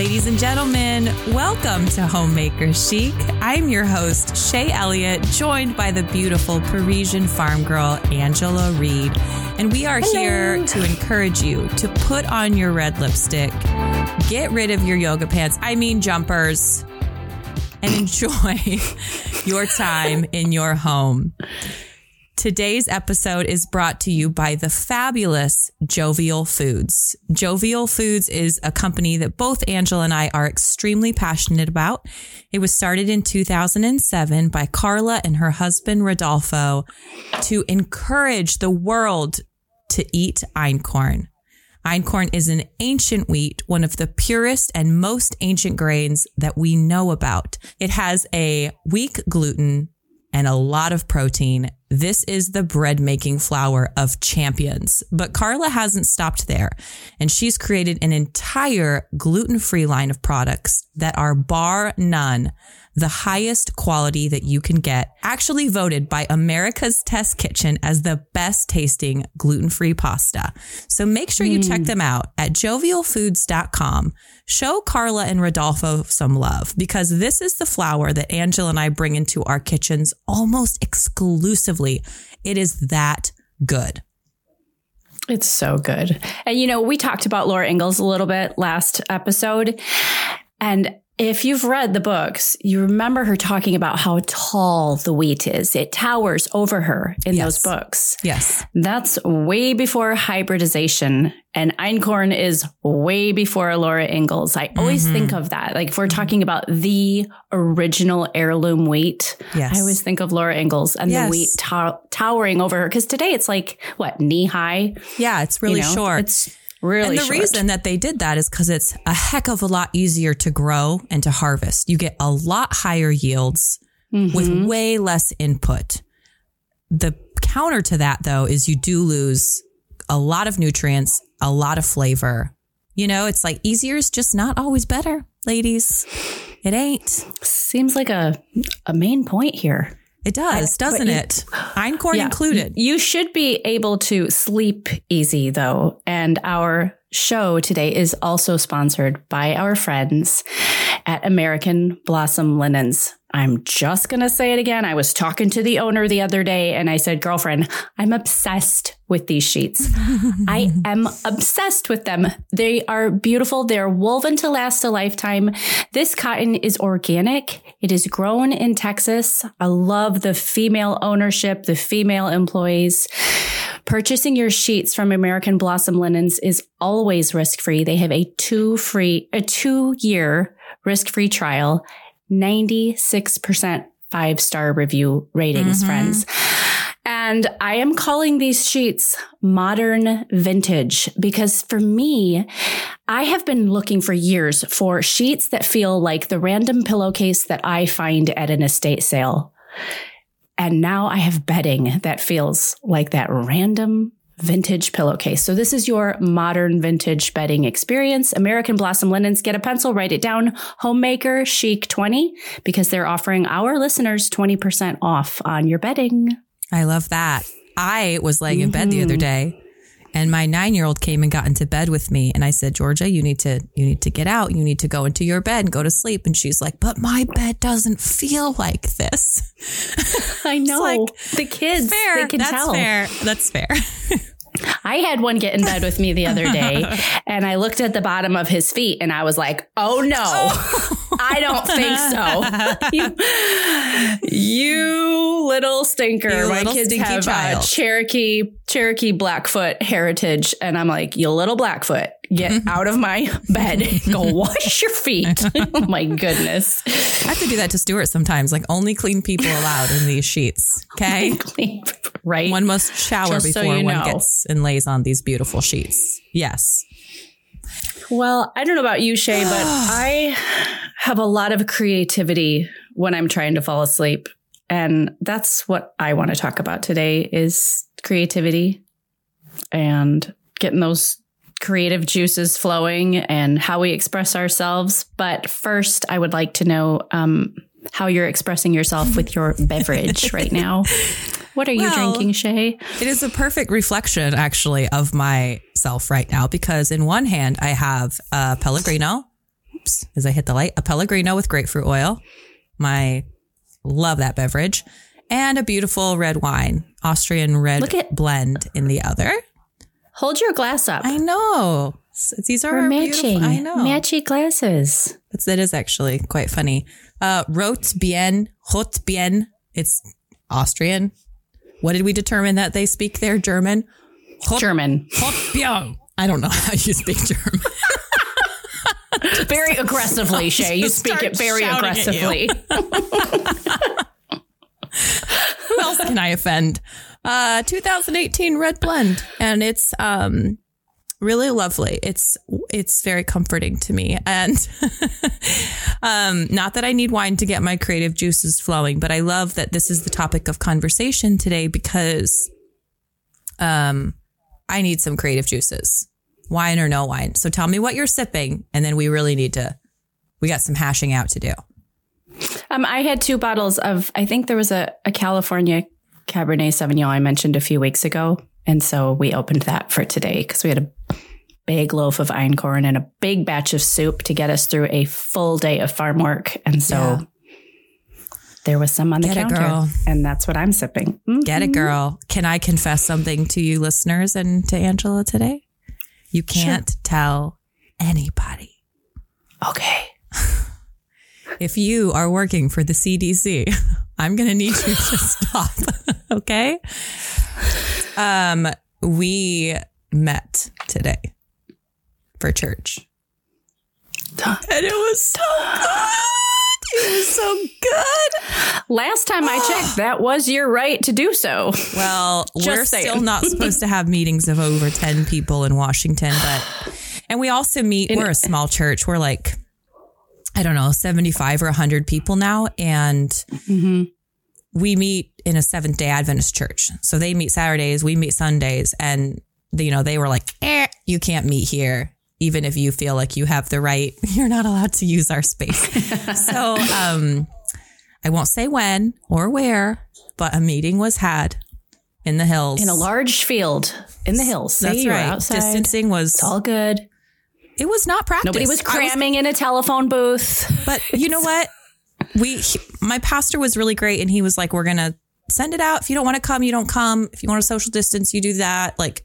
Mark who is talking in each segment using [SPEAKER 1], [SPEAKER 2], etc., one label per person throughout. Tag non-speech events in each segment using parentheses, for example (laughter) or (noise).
[SPEAKER 1] Ladies and gentlemen, welcome to Homemaker Chic. I'm your host, Shay Elliott, joined by the beautiful Parisian farm girl, Angela Reed. And we are
[SPEAKER 2] Hello.
[SPEAKER 1] here to encourage you to put on your red lipstick, get rid of your yoga pants, I mean jumpers, and (laughs) enjoy your time in your home. Today's episode is brought to you by the fabulous Jovial Foods. Jovial Foods is a company that both Angela and I are extremely passionate about. It was started in 2007 by Carla and her husband Rodolfo to encourage the world to eat einkorn. Einkorn is an ancient wheat, one of the purest and most ancient grains that we know about. It has a weak gluten and a lot of protein. This is the bread making flour of champions. But Carla hasn't stopped there, and she's created an entire gluten free line of products that are bar none the highest quality that you can get, actually voted by America's Test Kitchen as the best tasting gluten free pasta. So make sure you hmm. check them out at jovialfoods.com. Show Carla and Rodolfo some love because this is the flour that Angela and I bring into our kitchens almost exclusively. It is that good.
[SPEAKER 2] It's so good. And you know, we talked about Laura Ingalls a little bit last episode. And if you've read the books, you remember her talking about how tall the wheat is. It towers over her in
[SPEAKER 1] Yes.
[SPEAKER 2] those books.
[SPEAKER 1] Yes.
[SPEAKER 2] That's way before hybridization. And Einkorn is way before Laura Ingalls. I always
[SPEAKER 1] Mhm.
[SPEAKER 2] think of that. Like if we're talking about the original heirloom wheat,
[SPEAKER 1] Yes.
[SPEAKER 2] I always think of Laura Ingalls and
[SPEAKER 1] Yes.
[SPEAKER 2] the wheat tow- towering over her. Because today it's like, what, knee high?
[SPEAKER 1] Yeah, it's really
[SPEAKER 2] you know?
[SPEAKER 1] short.
[SPEAKER 2] It's really
[SPEAKER 1] and the
[SPEAKER 2] short.
[SPEAKER 1] reason that they did that is because it's a heck of a lot easier to grow and to harvest. You get a lot higher yields with
[SPEAKER 2] Mhm.
[SPEAKER 1] way less input. The counter to that, though, is you do lose a lot of nutrients, a lot of flavor. You know, it's like easier is just not always better, ladies. It ain't.
[SPEAKER 2] seems like a a main point here.
[SPEAKER 1] It does,
[SPEAKER 2] I-
[SPEAKER 1] doesn't
[SPEAKER 2] you-
[SPEAKER 1] it? Einkorn
[SPEAKER 2] Yeah.
[SPEAKER 1] included.
[SPEAKER 2] You should be able to sleep easy though. And our show today is also sponsored by our friends at American Blossom Linens. I'm just going to say it again. I was talking to the owner the other day and I said, girlfriend, I'm obsessed with these sheets. (laughs) I am obsessed with them. They are beautiful. They're woven to last a lifetime. This cotton is organic. It is grown in Texas. I love the female ownership, the female employees. Purchasing your sheets from American Blossom Linens is always risk free. They have a two free, a two year risk free trial, 96% five star review ratings,
[SPEAKER 1] Mhm.
[SPEAKER 2] friends. And I am calling these sheets modern vintage because for me, I have been looking for years for sheets that feel like the random pillowcase that I find at an estate sale. And now I have bedding that feels like that random vintage pillowcase. So this is your modern vintage bedding experience. American Blossom Linens, get a pencil, write it down. Homemaker Chic 20 because they're offering our listeners 20% off on your bedding.
[SPEAKER 1] I love that. I was laying in bed the other
[SPEAKER 2] Mhm.
[SPEAKER 1] day and my nine year old came and got into bed with me and I said, Georgia, you need to you need to get out. You need to go into your bed and go to sleep. And she's like, But my bed doesn't feel like this. (laughs)
[SPEAKER 2] I (laughs) know.
[SPEAKER 1] like,
[SPEAKER 2] the kids,
[SPEAKER 1] fair.
[SPEAKER 2] they can
[SPEAKER 1] That's
[SPEAKER 2] tell.
[SPEAKER 1] fair. That's fair. (laughs)
[SPEAKER 2] I had one get in bed with me the other day (laughs) and I looked at the bottom of his feet and I was like, oh no, (laughs) I don't think so. you, (laughs) you little stinker.
[SPEAKER 1] You
[SPEAKER 2] My
[SPEAKER 1] little
[SPEAKER 2] kids have uh,
[SPEAKER 1] child.
[SPEAKER 2] Cherokee, Cherokee Blackfoot heritage. And I'm like, you little Blackfoot, get (laughs) out of my bed. Go (laughs) wash your feet. oh my goodness.
[SPEAKER 1] I have to do that to Stuart sometimes. Like only clean people allowed in these sheets. Okay. (laughs)
[SPEAKER 2] right.
[SPEAKER 1] One must shower
[SPEAKER 2] Just
[SPEAKER 1] before
[SPEAKER 2] you
[SPEAKER 1] one
[SPEAKER 2] know.
[SPEAKER 1] gets and lays on these beautiful sheets. Yes.
[SPEAKER 2] Well, I don't know about you, Shay, but (sighs) I have a lot of creativity when I'm trying to fall asleep. And that's what I want to talk about today is creativity and getting those creative juices flowing and how we express ourselves. But first, I would like to know um, how you're expressing yourself with your (laughs) beverage right now. What are you drinking, Shay?
[SPEAKER 1] It is a perfect reflection, actually, of myself right now because in one hand, I have a Pellegrino oops, as I hit the light, a Pellegrino with grapefruit oil. My love that beverage. And a beautiful red wine, Austrian red
[SPEAKER 2] at-
[SPEAKER 1] blend in the other.
[SPEAKER 2] Hold your glass up.
[SPEAKER 1] I know. S- These are
[SPEAKER 2] matching.
[SPEAKER 1] I know.
[SPEAKER 2] Matchy glasses.
[SPEAKER 1] That's, that is actually quite funny. Uh, Rotwein, Rot bien. It's Austrian. What did we determine that they speak there? German? Rot,
[SPEAKER 2] German.
[SPEAKER 1] Rot bien. I don't know (laughs) how you speak German. (laughs)
[SPEAKER 2] Very aggressively, (laughs) Shay. You speak it very
[SPEAKER 1] shouting at you.
[SPEAKER 2] aggressively.
[SPEAKER 1] Who else can I offend? Uh, 2018 red blend, and it's um really lovely. It's it's very comforting to me, and (laughs) um, not that I need wine to get my creative juices flowing, but I love that this is the topic of conversation today because um I need some creative juices, wine or no wine. So tell me what you're sipping, and then we really need to. We got some hashing out to do.
[SPEAKER 2] Um, I had two bottles of, I think there was a, a California Cabernet Sauvignon I mentioned a few weeks ago. And so we opened that for today because we had a big loaf of einkorn and a big batch of soup to get us through a full day of farm work. And so
[SPEAKER 1] Yeah.
[SPEAKER 2] there was some on the
[SPEAKER 1] Get
[SPEAKER 2] counter.
[SPEAKER 1] girl.
[SPEAKER 2] And that's what I'm sipping. Mm.
[SPEAKER 1] Get it, girl. Can I confess something to you listeners and to Angela today? You can't tell anybody.
[SPEAKER 2] Okay. (laughs)
[SPEAKER 1] If you are working for the CDC, (laughs) I'm going to need you to (laughs) stop. (laughs) okay? Um we met today for church. And it was so good. It was so good.
[SPEAKER 2] Last time I (sighs) checked, that was your right to do so.
[SPEAKER 1] Well, we're
[SPEAKER 2] saying.
[SPEAKER 1] still not supposed to have meetings of over 10 people in Washington, but, and we also meet, we're a small church. We're like, I don't know, 75 or 100 people now. And we meet in a Seventh day Adventist church. So they meet Saturdays, we meet Sundays. And, you know, they were like, eh, you can't meet here. Even if you feel like you have the right, (laughs) you're not allowed to use our space. (laughs) so, um, I won't say when or where, but a meeting was had in the hills.
[SPEAKER 2] In a large field in the hills.
[SPEAKER 1] That's right.
[SPEAKER 2] outside.
[SPEAKER 1] Distancing was
[SPEAKER 2] It's all good.
[SPEAKER 1] It was not practice.
[SPEAKER 2] Nobody was cramming in a telephone booth.
[SPEAKER 1] but you know what? We he- my pastor was really great, and he was like, "We're gonna send it out. If you don't want to come, you don't come. If you want to social distance, you do that. Like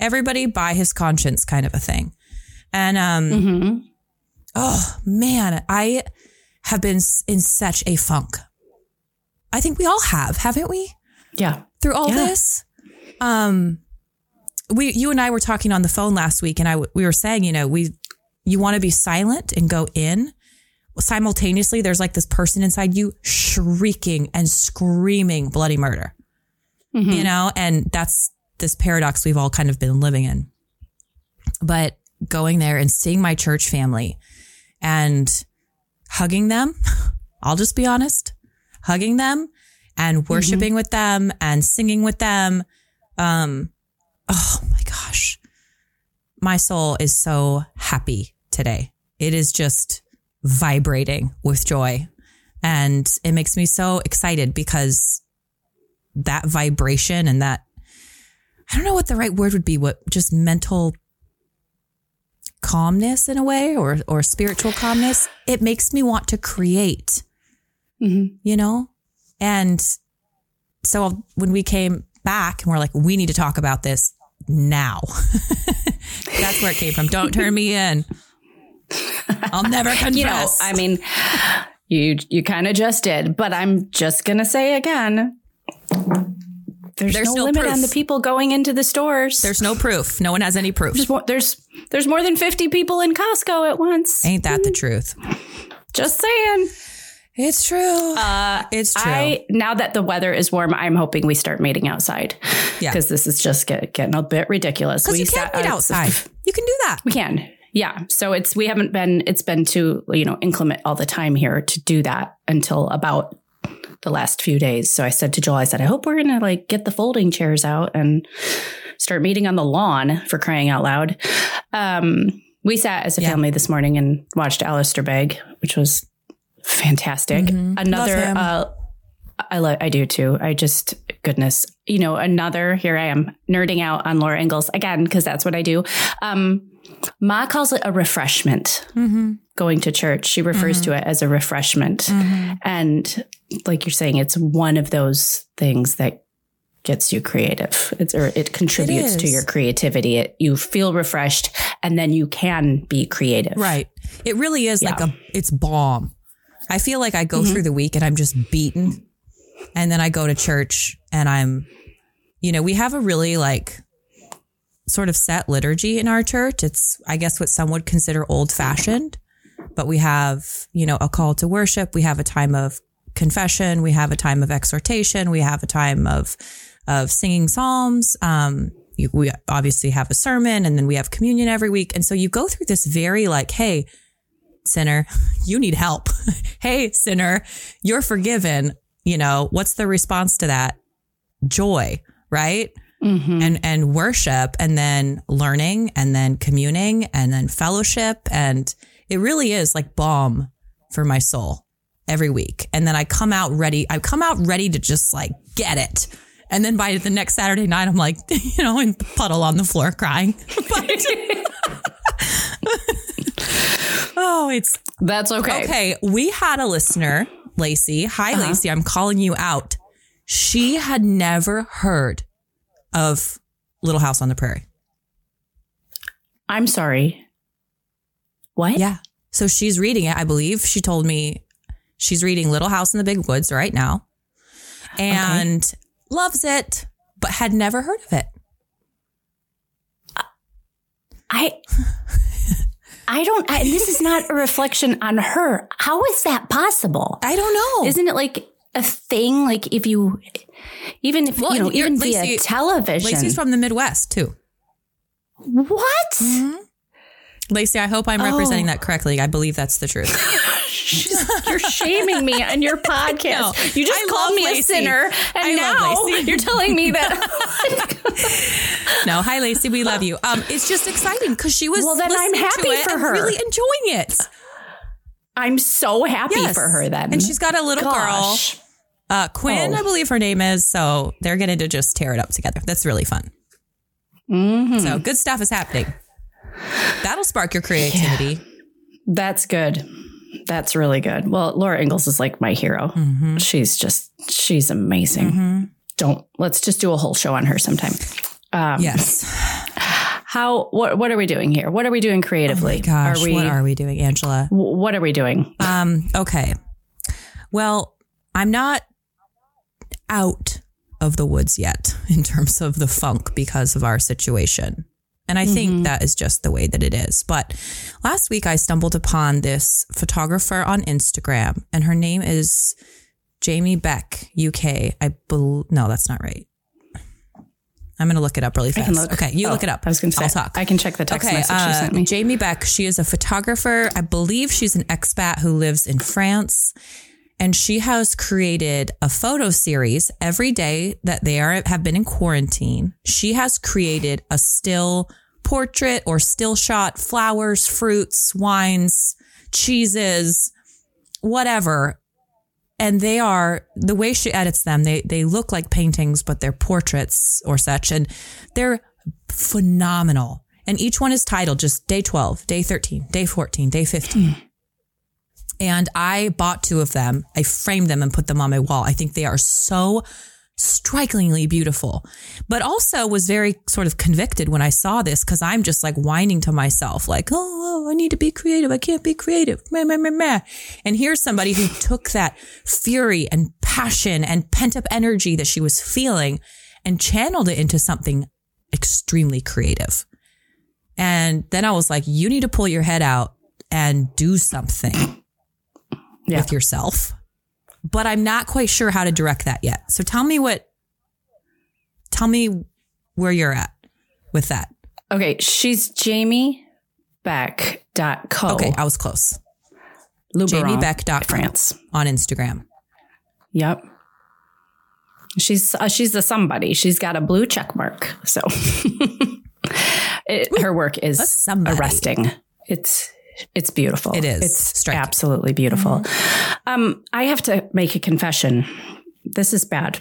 [SPEAKER 1] everybody by his conscience, kind of a thing." And um,
[SPEAKER 2] Mm-hmm.
[SPEAKER 1] oh man, I have been in such a funk. I think we all have, haven't we?
[SPEAKER 2] Yeah.
[SPEAKER 1] through all
[SPEAKER 2] Yeah.
[SPEAKER 1] this. Um, we, you and I were talking on the phone last week, and I we were saying, you know, we you want to be silent and go in. Simultaneously, there's like this person inside you shrieking and screaming bloody murder. You know, and that's this paradox we've all kind of been living in. But going there and seeing my church family and hugging them, (laughs) I'll just be honest, hugging them and worshiping with them and singing with them. Um, oh my gosh. My soul is so happy today. It is just vibrating with joy. And it makes me so excited because that vibration and that, I don't know what the right word would be, what just mental calmness in a way or, or spiritual calmness, it makes me want to create,
[SPEAKER 2] Mm-hmm.
[SPEAKER 1] you know? And so when we came back and we're like, we need to talk about this now. (laughs) That's where it came from. Don't turn me in. I'll never confess. (laughs)
[SPEAKER 2] You know, I mean, you you kind of just did, but I'm just gonna say again. There's,
[SPEAKER 1] There's
[SPEAKER 2] no,
[SPEAKER 1] no
[SPEAKER 2] limit
[SPEAKER 1] proof.
[SPEAKER 2] on the people going into the stores.
[SPEAKER 1] There's no proof. No one has any proof.
[SPEAKER 2] there's more, there's there's more than 50 people in Costco at once.
[SPEAKER 1] Ain't that the hmm. truth?
[SPEAKER 2] Just saying.
[SPEAKER 1] It's true.
[SPEAKER 2] Uh,
[SPEAKER 1] it's true.
[SPEAKER 2] I now that the weather is warm, I'm hoping we start meeting outside.
[SPEAKER 1] Yeah.
[SPEAKER 2] because this is just get, getting a bit ridiculous. We
[SPEAKER 1] you can't meet
[SPEAKER 2] out-
[SPEAKER 1] outside. (laughs) You can do that.
[SPEAKER 2] We can. Yeah. So it's we haven't been it's been too, you know, inclement all the time here to do that until about the last few days. So I said to Joel, I said, I hope we're gonna like get the folding chairs out and start meeting on the lawn for crying out loud. Um we sat as a
[SPEAKER 1] Yeah.
[SPEAKER 2] family this morning and watched Alistair Begg, which was fantastic.
[SPEAKER 1] Mhm.
[SPEAKER 2] Another
[SPEAKER 1] Love
[SPEAKER 2] uh I lo- I do too. I just goodness, you know, another here I am nerding out on Laura Ingalls again because that's what I do. Um, Ma calls it a refreshment.
[SPEAKER 1] Mm-hmm.
[SPEAKER 2] Going to church, she refers to it as a refreshment.
[SPEAKER 1] Mm-hmm.
[SPEAKER 2] And like you're saying, it's one of those things that gets you creative. It's or it contributes to your creativity. It, you feel refreshed, and then you can be creative.
[SPEAKER 1] Right. It really is like a it's balm. I feel like I go through the week and I'm just beaten. And then I go to church and I'm you know, we have a really like sort of set liturgy in our church. It's I guess what some would consider old fashioned, but we have, you know, a call to worship, we have a time of confession, we have a time of exhortation, we have a time of of singing psalms. Um, you, we obviously have a sermon and then we have communion every week. And so you go through this very like, hey, sinner, you need help. (laughs) hey, sinner, you're forgiven. You know, what's the response to that? Joy, right?
[SPEAKER 2] Mhm.
[SPEAKER 1] And and worship and then learning and then communing and then fellowship and it really is like balm for my soul every week. And then I come out ready. I come out ready to just like get it. And then by the next Saturday night, I'm like, (laughs) you know, in the puddle on the floor crying. (laughs) Oh, it's
[SPEAKER 2] That's okay.
[SPEAKER 1] okay. We had a listener, Lacey. Hi, uh-huh. Lacey. I'm calling you out. She had never heard of Little House on the Prairie.
[SPEAKER 2] I'm sorry. What?
[SPEAKER 1] Yeah. So she's reading it. I believe she told me she's reading Little House in the Big Woods right now and loves it, but had never heard of it.
[SPEAKER 2] I I don't I, this is not a reflection on her. How is that possible?
[SPEAKER 1] I don't know.
[SPEAKER 2] Isn't it like a thing like if you even if
[SPEAKER 1] Well,
[SPEAKER 2] you know even via
[SPEAKER 1] Lacey-
[SPEAKER 2] television.
[SPEAKER 1] Lacey's from the Midwest too.
[SPEAKER 2] what? Mm-hmm.
[SPEAKER 1] Lacey, I hope I'm representing that correctly. I believe that's the truth. (laughs) (laughs)
[SPEAKER 2] You're shaming me on your (laughs) podcast.
[SPEAKER 1] No,
[SPEAKER 2] you just
[SPEAKER 1] I
[SPEAKER 2] called
[SPEAKER 1] love
[SPEAKER 2] me a sinner, and
[SPEAKER 1] I
[SPEAKER 2] now you're telling me that.
[SPEAKER 1] No, hi Lacey, we love you. Um, it's just exciting because she was
[SPEAKER 2] Well, then I'm
[SPEAKER 1] listening
[SPEAKER 2] happy
[SPEAKER 1] to it
[SPEAKER 2] for
[SPEAKER 1] and
[SPEAKER 2] her.
[SPEAKER 1] really enjoying it.
[SPEAKER 2] I'm so happy
[SPEAKER 1] Yes.
[SPEAKER 2] for her then.
[SPEAKER 1] And she's got a little
[SPEAKER 2] Gosh.
[SPEAKER 1] girl, uh, Quinn,
[SPEAKER 2] Oh.
[SPEAKER 1] I believe her name is. So they're going to just tear it up together. That's really fun.
[SPEAKER 2] Mhm.
[SPEAKER 1] So good stuff is happening. That'll spark your creativity.
[SPEAKER 2] That's good. That's really good. Well, Laura Ingalls is like my hero.
[SPEAKER 1] Mm-hmm.
[SPEAKER 2] She's just she's amazing. Don't let's just do a whole show on her sometime. Um,
[SPEAKER 1] Yes.
[SPEAKER 2] How what what are we doing here? What are we doing creatively?
[SPEAKER 1] Oh Gosh,
[SPEAKER 2] are we
[SPEAKER 1] what are we doing, Angela?
[SPEAKER 2] wh- what are we doing?
[SPEAKER 1] Um, okay. Well, I'm not out of the woods yet in terms of the funk because of our situation. And I think that is just the way that it is. But last week I stumbled upon this photographer on Instagram and her name is Jamie Beck, UK. I believe, no, that's not right. I'm going to look it up really fast. Okay, you
[SPEAKER 2] Oh,
[SPEAKER 1] look it up.
[SPEAKER 2] I was going to say
[SPEAKER 1] I'll talk.
[SPEAKER 2] I can check the text
[SPEAKER 1] Okay,
[SPEAKER 2] message
[SPEAKER 1] uh,
[SPEAKER 2] sent me.
[SPEAKER 1] Jamie Beck. She is a photographer. I believe she's an expat who lives in France, and she has created a photo series every day that they are have been in quarantine. She has created a still portrait or still shot, flowers, fruits, wines, cheeses, whatever. And they are the way she edits them. They they look like paintings, but they're portraits or such, and they're phenomenal. And each one is titled just day 12, day 13, day 14, day 15. Hmm. And I bought two of them. I framed them and put them on my wall. I think they are so strikingly beautiful, but also was very sort of convicted when I saw this because I'm just like whining to myself, like, oh, oh, I need to be creative. I can't be creative. Meh, meh, meh, meh. And here's somebody who took that fury and passion and pent up energy that she was feeling and channeled it into something extremely creative. And then I was like, you need to pull your head out and do something
[SPEAKER 2] Yeah.
[SPEAKER 1] with yourself. But I'm not quite sure how to direct that yet. So tell me what, tell me where you're at with that.
[SPEAKER 2] Okay, she's Jamie Beck. Beck.co.
[SPEAKER 1] Okay, I was close.
[SPEAKER 2] Luberon,
[SPEAKER 1] JamieBeck.com
[SPEAKER 2] France.
[SPEAKER 1] on Instagram.
[SPEAKER 2] Yep. She's uh, she's a somebody. She's got a blue check mark. So (laughs) it, her work is arresting. It's it's beautiful.
[SPEAKER 1] It is
[SPEAKER 2] It's
[SPEAKER 1] striking. Mm-hmm.
[SPEAKER 2] absolutely beautiful. Um, I have to make a confession. This is bad.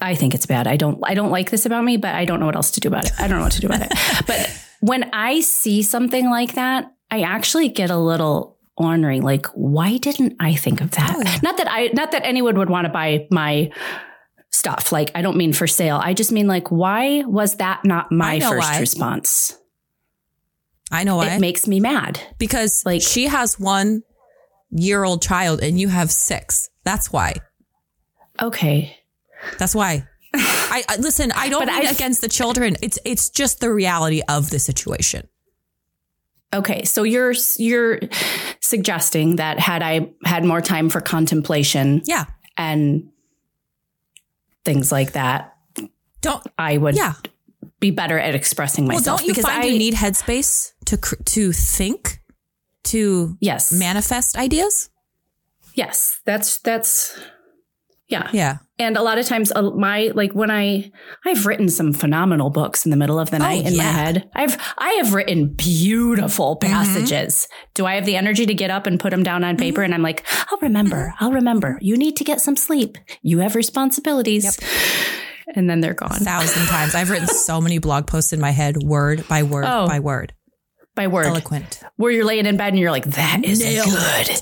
[SPEAKER 2] I think it's bad. I don't I don't like this about me, but I don't know what else to do about it. I don't know what to do about it. (laughs) But when I see something like that, I actually get a little ornery. Like, why didn't I think of that?
[SPEAKER 1] Oh.
[SPEAKER 2] Not that I, not that anyone would want to buy my stuff. Like, I don't mean for sale. I just mean like, why was that not my first
[SPEAKER 1] why.
[SPEAKER 2] response?
[SPEAKER 1] I know why.
[SPEAKER 2] It makes me mad.
[SPEAKER 1] because
[SPEAKER 2] like-
[SPEAKER 1] she has one year old child and you have six. That's why.
[SPEAKER 2] Okay.
[SPEAKER 1] That's why. (laughs) I, I listen. I don't mean against the children. It's it's just the reality of the situation.
[SPEAKER 2] Okay, so you're you're suggesting that had I had more time for contemplation
[SPEAKER 1] Yeah.
[SPEAKER 2] and things like that,
[SPEAKER 1] Don't.
[SPEAKER 2] I would
[SPEAKER 1] Yeah.
[SPEAKER 2] Be better at expressing myself.
[SPEAKER 1] Well, don't you find
[SPEAKER 2] I,
[SPEAKER 1] you need headspace to cr- to think, to
[SPEAKER 2] yes,
[SPEAKER 1] manifest ideas?
[SPEAKER 2] yes, that's that's yeah.
[SPEAKER 1] Yeah.
[SPEAKER 2] And a lot of times, uh, my like when I I've written some phenomenal books in the middle of the night in my
[SPEAKER 1] Oh,
[SPEAKER 2] head. I've I have written beautiful
[SPEAKER 1] Mm-hmm.
[SPEAKER 2] passages. Do I have the energy to get up and put them down on paper? And I'm like, I'll remember. I'll remember. You need to get some sleep. You have responsibilities. And then they're gone A
[SPEAKER 1] thousand (laughs) times. I've written so many blog posts in my head, word by word
[SPEAKER 2] Oh.
[SPEAKER 1] by word.
[SPEAKER 2] by word.
[SPEAKER 1] Eloquent.
[SPEAKER 2] Where you're laying in bed and you're like, that is
[SPEAKER 1] Nailed
[SPEAKER 2] good.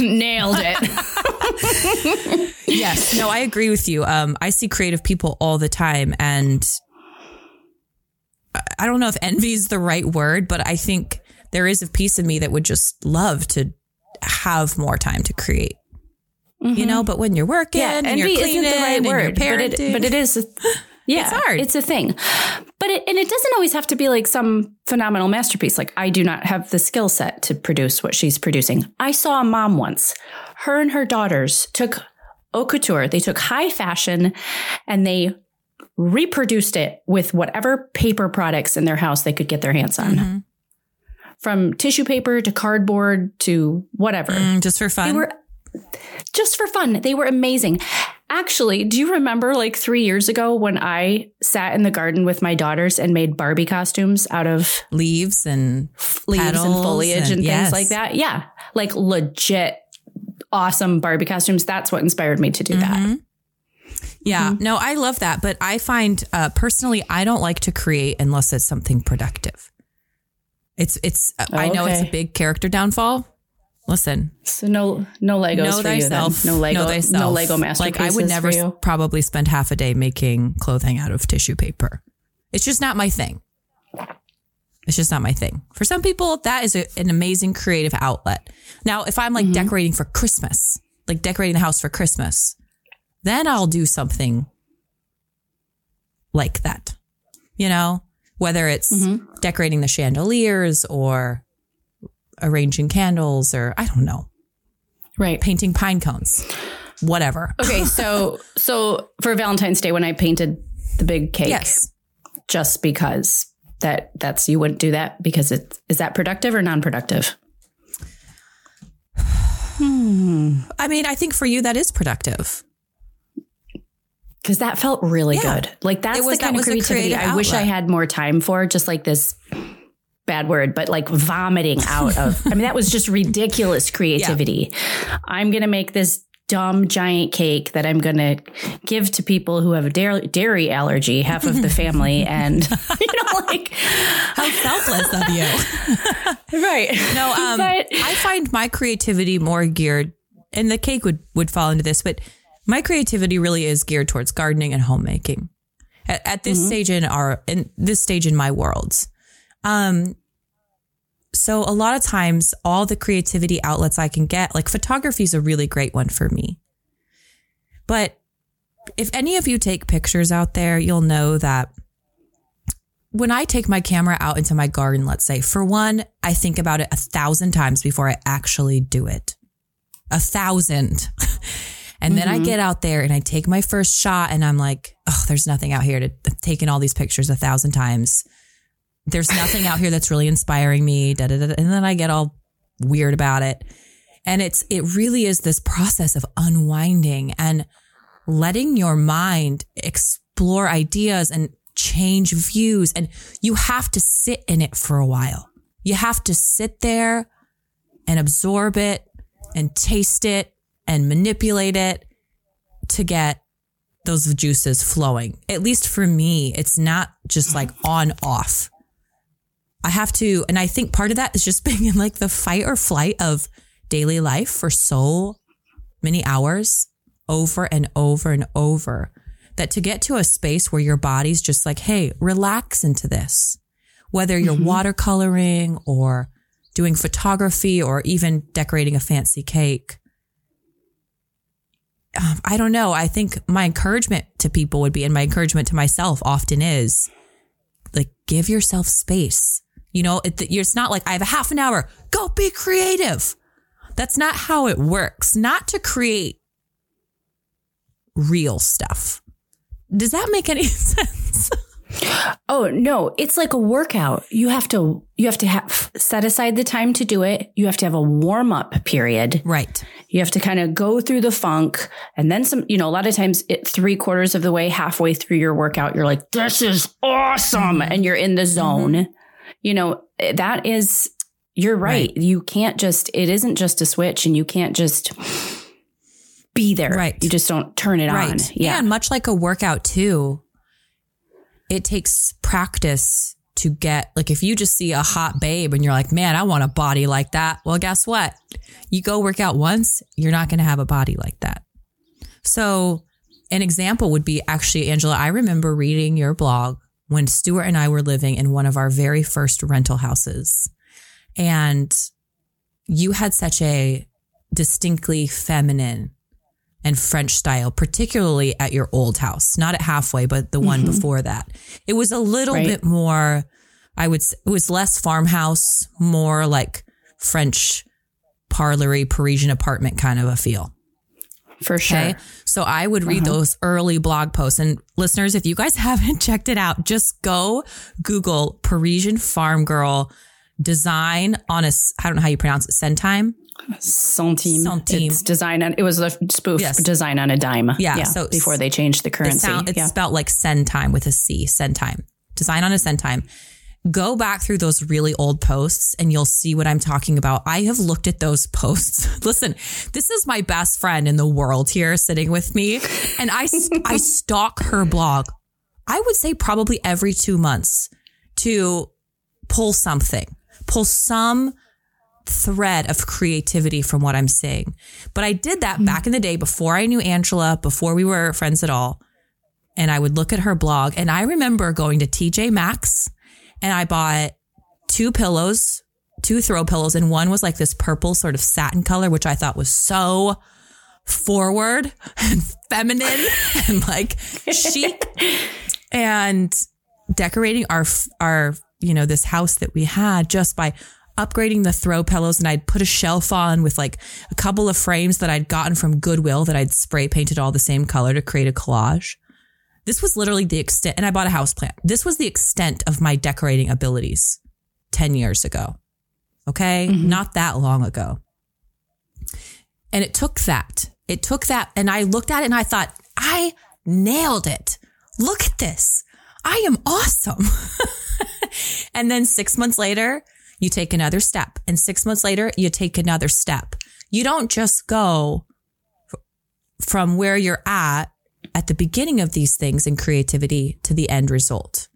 [SPEAKER 2] (laughs) Nailed it.
[SPEAKER 1] Yes. No, I agree with you. Um, I see creative people all the time, and I- I don't know if envy is the right word, but I think there is a piece of me that would just love to have more time to create. You know, but when you're working,
[SPEAKER 2] Mm-hmm. Yeah,
[SPEAKER 1] and
[SPEAKER 2] envy
[SPEAKER 1] you're
[SPEAKER 2] isn't the right word, but it, but it is. a- (gasps) Yeah,
[SPEAKER 1] It's hard.
[SPEAKER 2] It's a thing, but it, and it doesn't always have to be like some phenomenal masterpiece. Like I do not have the skill set to produce what she's producing. I saw a mom once. Her and her daughters took haute couture. They took high fashion, and they reproduced it with whatever paper products in their house they could get their hands on.
[SPEAKER 1] Mhm.
[SPEAKER 2] From tissue paper to cardboard to whatever.
[SPEAKER 1] Mm, just for fun.
[SPEAKER 2] They were just for fun. They were amazing. Actually, do you remember like three years ago when I sat in the garden with my daughters and made Barbie costumes out of
[SPEAKER 1] leaves and
[SPEAKER 2] leaves and foliage and,
[SPEAKER 1] and-
[SPEAKER 2] things
[SPEAKER 1] yes.
[SPEAKER 2] like that? Yeah. Like legit awesome Barbie costumes. That's what inspired me to do that.
[SPEAKER 1] Mhm. Yeah,
[SPEAKER 2] Mm-hmm.
[SPEAKER 1] no, I love that. But I find uh, personally, I don't like to create unless it's something productive. It's, it's, uh, I know it's a big character downfall. Listen,
[SPEAKER 2] So no no Legos
[SPEAKER 1] know
[SPEAKER 2] for
[SPEAKER 1] thyself.
[SPEAKER 2] you then. No Lego
[SPEAKER 1] know thyself.
[SPEAKER 2] no Lego masterpieces
[SPEAKER 1] Like I would never
[SPEAKER 2] you.
[SPEAKER 1] probably spend half a day making clothing out of tissue paper. It's just not my thing. It's just not my thing. For some people, that is a, an amazing creative outlet. Now, if I'm like
[SPEAKER 2] Mm-hmm.
[SPEAKER 1] decorating for Christmas, like decorating the house for Christmas, then I'll do something like that. You know, whether it's
[SPEAKER 2] Mm-hmm.
[SPEAKER 1] decorating the chandeliers or arranging candles or I don't know,
[SPEAKER 2] Right.
[SPEAKER 1] painting pine cones, whatever.
[SPEAKER 2] Okay, (laughs) so so for Valentine's Day when I painted the big cake,
[SPEAKER 1] Yes.
[SPEAKER 2] just because that that's you wouldn't do that because it is that productive or non-productive? (sighs)
[SPEAKER 1] I mean, I think for you that is productive.
[SPEAKER 2] Because that felt really
[SPEAKER 1] Yeah.
[SPEAKER 2] good. Like that's
[SPEAKER 1] was-
[SPEAKER 2] the kind
[SPEAKER 1] that
[SPEAKER 2] of creativity I wish I had more time for. Just like this bad word, but like vomiting out of. I mean, that was just ridiculous (laughs) creativity. I'm gonna make this dumb giant cake that I'm gonna give to people who have a dairy, dairy allergy, half of the family, (laughs) and (laughs) you know, like
[SPEAKER 1] How selfless of you.
[SPEAKER 2] right.
[SPEAKER 1] No, um,
[SPEAKER 2] But-
[SPEAKER 1] I find my creativity more geared, and the cake would would fall into this, but my creativity really is geared towards gardening and homemaking. At, at this stage in our in this stage in my world, um, so a lot of times all the creativity outlets I can get, like photography, is a really great one for me. But if any of you take pictures out there, you'll know that when I take my camera out into my garden, let's say, for one, I think about it a thousand times before I actually do it. A thousand. (laughs) and then I get out there and I take my first shot and I'm like, oh, there's nothing out here to I've taken all these pictures a thousand times. There's nothing out here that's really inspiring me. Da, da, da. And then I get all weird about it. And it's, it really is this process of unwinding and letting your mind explore ideas and change views. And you have to sit in it for a while. You have to sit there and absorb it and taste it and manipulate it to get those juices flowing. At least for me, it's not just like on off. Have to, and I think part of that is just (laughs) being in like the fight or flight of daily life for so many hours over and over and over that to get to a space where your body's just like, hey, relax into this, whether you're mm-hmm. watercoloring or doing photography or even decorating a fancy cake. Um, I don't know. I think my encouragement to people would be, and my encouragement to myself often is like, give yourself space. You know, it, it's not like I have a half an hour, go be creative. That's not how it works. Not to create real stuff. Does that make any (laughs) sense?
[SPEAKER 2] Oh no, it's like a workout. You have to you have to have set aside the time to do it. You have to have a warm up period.
[SPEAKER 1] Right.
[SPEAKER 2] You have to kind of go through the funk and then some, you know, a lot of times it three quarters of the way, halfway through your workout, you're like, this is awesome. And you're in the zone. Mm-hmm. You know, that is you're right. right. You can't just it isn't just a switch and you can't just be there.
[SPEAKER 1] Right.
[SPEAKER 2] You just don't turn it right. on.
[SPEAKER 1] Yeah. And much like a workout too, it takes practice to get like if you just see a hot babe and you're like, man, I want a body like that. Well, guess what? You go work out once, you're not going to have a body like that. So an example would be actually, Angela, I remember reading your blog when Stuart and I were living in one of our very first rental houses. And you had such a distinctly feminine and French style, particularly at your old house, not at halfway, but the one mm-hmm. before that. It was a little right. bit more, I would say, it was less farmhouse, more like French parlory Parisian apartment kind of a feel.
[SPEAKER 2] For sure. Okay?
[SPEAKER 1] So I would read uh-huh. those early blog posts. And listeners, if you guys (laughs) haven't checked it out, just go Google Parisian farm girl design on a, I don't know how you pronounce it, Centime
[SPEAKER 2] centime. Centime. It's design on, it was a spoof yes. design on a dime.
[SPEAKER 1] Yeah.
[SPEAKER 2] yeah so before they changed the currency. Sound,
[SPEAKER 1] it's
[SPEAKER 2] yeah.
[SPEAKER 1] spelled like centime with a C, centime. Design on a centime. Go back through those really old posts and you'll see what I'm talking about. I have looked at those (laughs) posts. Listen, this is my best friend in the world here sitting with me and I, (laughs) I stalk her blog. I would say probably every two months to pull something, pull some thread of creativity from what I'm saying. But I did that mm-hmm. back in the day before I knew Angela, before we were friends at all. And I would look at her blog. And I remember going to TJ Maxx and I bought two pillows, two throw pillows. And one was like this purple sort of satin color, which I thought was so forward (laughs) and feminine (laughs) and like chic. and decorating our, our, you know, this house that we had just by upgrading the throw pillows and I'd put a shelf on with like a couple of frames that I'd gotten from Goodwill that I'd spray painted all the same color to create a collage. This was literally the extent, and I bought a house plant. This was the extent of my decorating abilities 10 years ago. Okay. Mm-hmm. Not that long ago. And it took that. It took that. And I looked at it and I thought, I nailed it. Look at this. I am awesome. (laughs) and then six months later, you take another step. And six months later, you take another step. You don't just go from where you're at at the beginning of these things in creativity to the end result.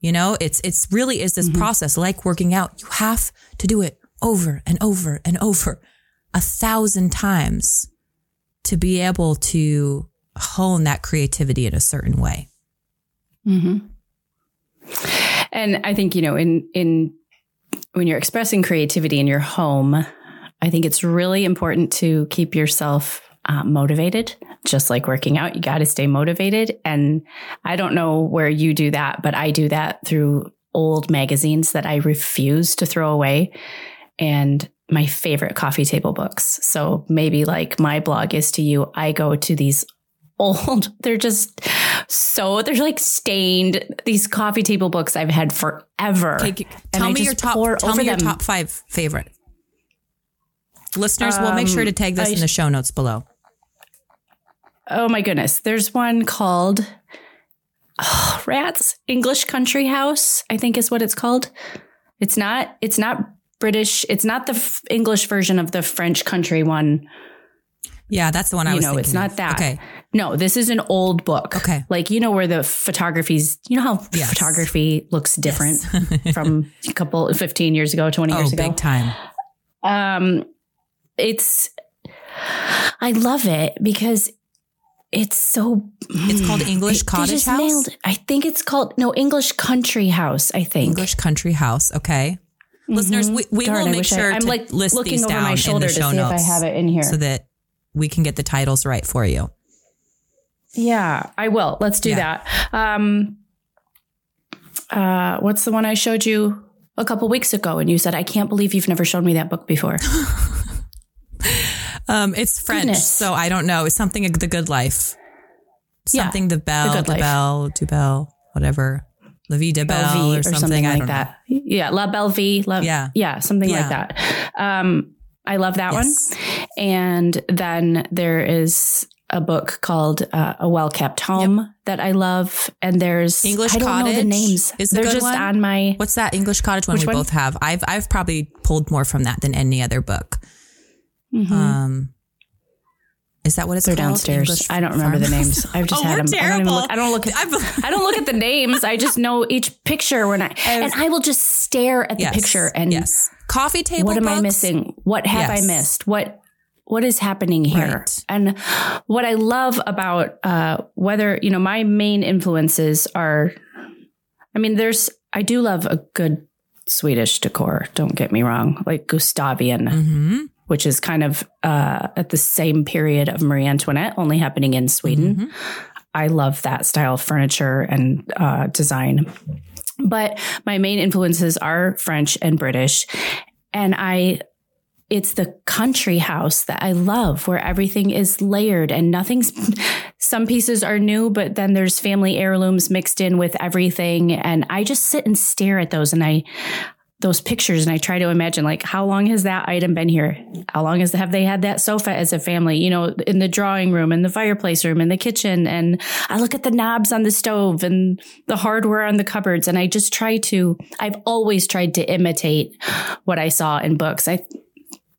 [SPEAKER 1] You know, it's, it's really is this mm-hmm. process like working out. You have to do it over and over and over a thousand times to be able to hone that creativity in a certain way.
[SPEAKER 2] Mm-hmm. And I think, you know, in, in when you're expressing creativity in your home, I think it's really important to keep yourself uh, motivated. Just like working out, you got to stay motivated. And I don't know where you do that, but I do that through old magazines that I refuse to throw away and my favorite coffee table books. So maybe like my blog is to you, I go to these (laughs) old, they're just so they're like stained. These coffee table books I've had forever. Okay,
[SPEAKER 1] tell me your top. Tell me your top five favorite. Listeners, um, we'll make sure to tag this I, in the show notes below.
[SPEAKER 2] Oh my goodness, there's one called oh, Rats English Country House. I think is what it's called. It's not. It's not British. It's not the f- English version of the French country one.
[SPEAKER 1] Yeah, that's the one I
[SPEAKER 2] you
[SPEAKER 1] was
[SPEAKER 2] know,
[SPEAKER 1] thinking
[SPEAKER 2] it's not
[SPEAKER 1] of.
[SPEAKER 2] that.
[SPEAKER 1] Okay.
[SPEAKER 2] No, this is an old book.
[SPEAKER 1] Okay.
[SPEAKER 2] Like, you know, where the photography's, you know how
[SPEAKER 1] Yes.
[SPEAKER 2] photography looks different (laughs) from a couple, 15 years ago, 20
[SPEAKER 1] Oh,
[SPEAKER 2] years ago?
[SPEAKER 1] big time.
[SPEAKER 2] Um, it's, I love it because it's so.
[SPEAKER 1] It's called (sighs) English
[SPEAKER 2] They
[SPEAKER 1] Cottage House?
[SPEAKER 2] I think it's called, no, English Country House, I think.
[SPEAKER 1] English Country House. Okay. Listeners, we, we
[SPEAKER 2] Mm-hmm. Darn,
[SPEAKER 1] will make
[SPEAKER 2] I-
[SPEAKER 1] sure
[SPEAKER 2] I'm
[SPEAKER 1] to
[SPEAKER 2] like
[SPEAKER 1] list
[SPEAKER 2] looking
[SPEAKER 1] these
[SPEAKER 2] over
[SPEAKER 1] down
[SPEAKER 2] my
[SPEAKER 1] in
[SPEAKER 2] shoulder
[SPEAKER 1] the
[SPEAKER 2] to
[SPEAKER 1] show
[SPEAKER 2] see if I
[SPEAKER 1] notes
[SPEAKER 2] have it in here.
[SPEAKER 1] so that we can get the titles right for you.
[SPEAKER 2] Yeah, I will. Let's do
[SPEAKER 1] Yeah.
[SPEAKER 2] that. Um, uh, what's the one I showed you a couple weeks ago? And you said, I can't believe you've never shown me that book before. (laughs)
[SPEAKER 1] Um, it's French,
[SPEAKER 2] Goodness.
[SPEAKER 1] so I don't know. It's something The Good Life.
[SPEAKER 2] Yeah,
[SPEAKER 1] Something the Bell, the
[SPEAKER 2] Life.
[SPEAKER 1] Bell, du Bell, whatever. La Vie de Belle
[SPEAKER 2] Bellevue
[SPEAKER 1] or something, I
[SPEAKER 2] like that. Yeah, La Bellevue. La,
[SPEAKER 1] Yeah.
[SPEAKER 2] yeah, something
[SPEAKER 1] Yeah.
[SPEAKER 2] like that. Um, I love that
[SPEAKER 1] Yes.
[SPEAKER 2] one. And then there is a book called uh, A Well Kept Home that I love. And there's
[SPEAKER 1] English
[SPEAKER 2] I don't know the
[SPEAKER 1] Cottage
[SPEAKER 2] names.
[SPEAKER 1] is
[SPEAKER 2] They're just
[SPEAKER 1] one?
[SPEAKER 2] on my.
[SPEAKER 1] What's that English Cottage one
[SPEAKER 2] Which
[SPEAKER 1] we
[SPEAKER 2] one?
[SPEAKER 1] both have? I've I've probably pulled more from that than any other book.
[SPEAKER 2] Mhm.
[SPEAKER 1] Um, is that what it's
[SPEAKER 2] They're
[SPEAKER 1] called?
[SPEAKER 2] downstairs.
[SPEAKER 1] English
[SPEAKER 2] I don't remember the names. I've just
[SPEAKER 1] oh,
[SPEAKER 2] had them. I don't, even look, I don't look. At, (laughs)
[SPEAKER 1] I've-
[SPEAKER 2] don't look at the names. I just know each picture when I and I will just stare at the
[SPEAKER 1] Yes.
[SPEAKER 2] picture and
[SPEAKER 1] yes, coffee table.
[SPEAKER 2] what am I missing? What have
[SPEAKER 1] Yes.
[SPEAKER 2] I missed? What what is happening here?
[SPEAKER 1] Right.
[SPEAKER 2] And what I love about uh, whether you know my main influences are, I mean, there's I do love a good Swedish decor. Don't get me wrong, like Gustavian,
[SPEAKER 1] Mm-hmm.
[SPEAKER 2] Which is kind of uh, at the same period of Marie Antoinette, only happening in Sweden.
[SPEAKER 1] Mhm.
[SPEAKER 2] I love that style of furniture and uh, design. But my main influences are French and British. And I, it's the country house that I love where everything is layered and nothing's, some pieces are new, but then there's family heirlooms mixed in with everything. And I just sit and stare at those and I, those pictures and I try to imagine like how long has that item been here? How long has have they had that sofa as a family? You know, in the drawing room, in the fireplace room, in the kitchen, and I look at the knobs on the stove and the hardware on the cupboards, and I just try to. I've always tried to imitate what I saw in books. I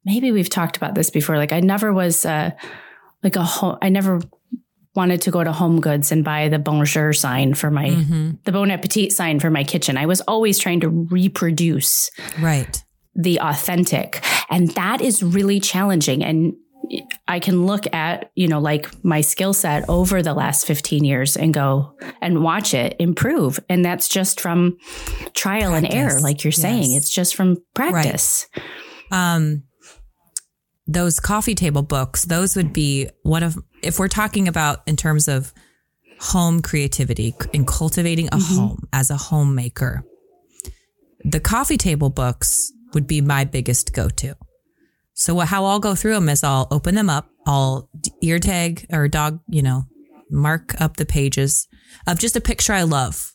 [SPEAKER 2] maybe we've talked about this before. Like I never was uh, like a home. I never wanted to go to Home Goods and buy the Bonjour sign for my
[SPEAKER 1] Mm-hmm.
[SPEAKER 2] the Bon Appetit sign for my kitchen. I was always trying to reproduce
[SPEAKER 1] Right.
[SPEAKER 2] the authentic. And that is really challenging. And I can look at, you know, like my skill set over the last 15 years and go and watch it improve. And that's just from trial and error, like you're saying. It's just from practice.
[SPEAKER 1] um those coffee table books those would be one of if we're talking about in terms of home creativity and cultivating a mm-hmm. home as a homemaker the coffee table books would be my biggest go-to. So what, how i'll go through them is i'll open them up i'll ear tag or dog you know mark up the pages of just a picture i love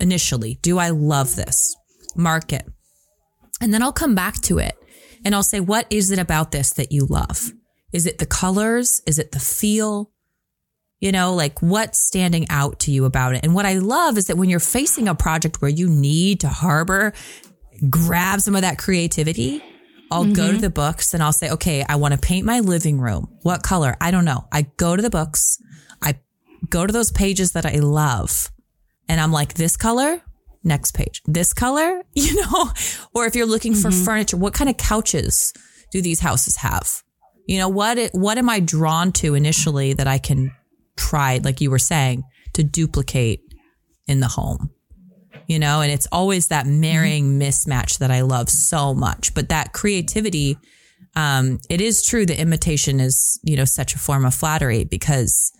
[SPEAKER 1] initially. Do i love this? Mark it. And then I'll come back to it and I'll say, what is it about this that you love? Is it the colors? Is it the feel? You know, like what's standing out to you about it? And what I love is that when you're facing a project where you need to harbor, grab some of that creativity, I'll go to mm-hmm. the books and I'll say, okay, I want to paint my living room. What color? I don't know. I go to the books. I go to those pages that I love and I'm like, this color, next page, this color, (laughs) you know, or if you're looking for mm-hmm. furniture, what kind of couches do these houses have? You know, what, it, what am I drawn to initially that I can try, like you were saying, to duplicate in the home? You know, and it's always that marrying mismatch that I love so much. But that creativity, um, it is true that imitation is, you know, such a form of flattery because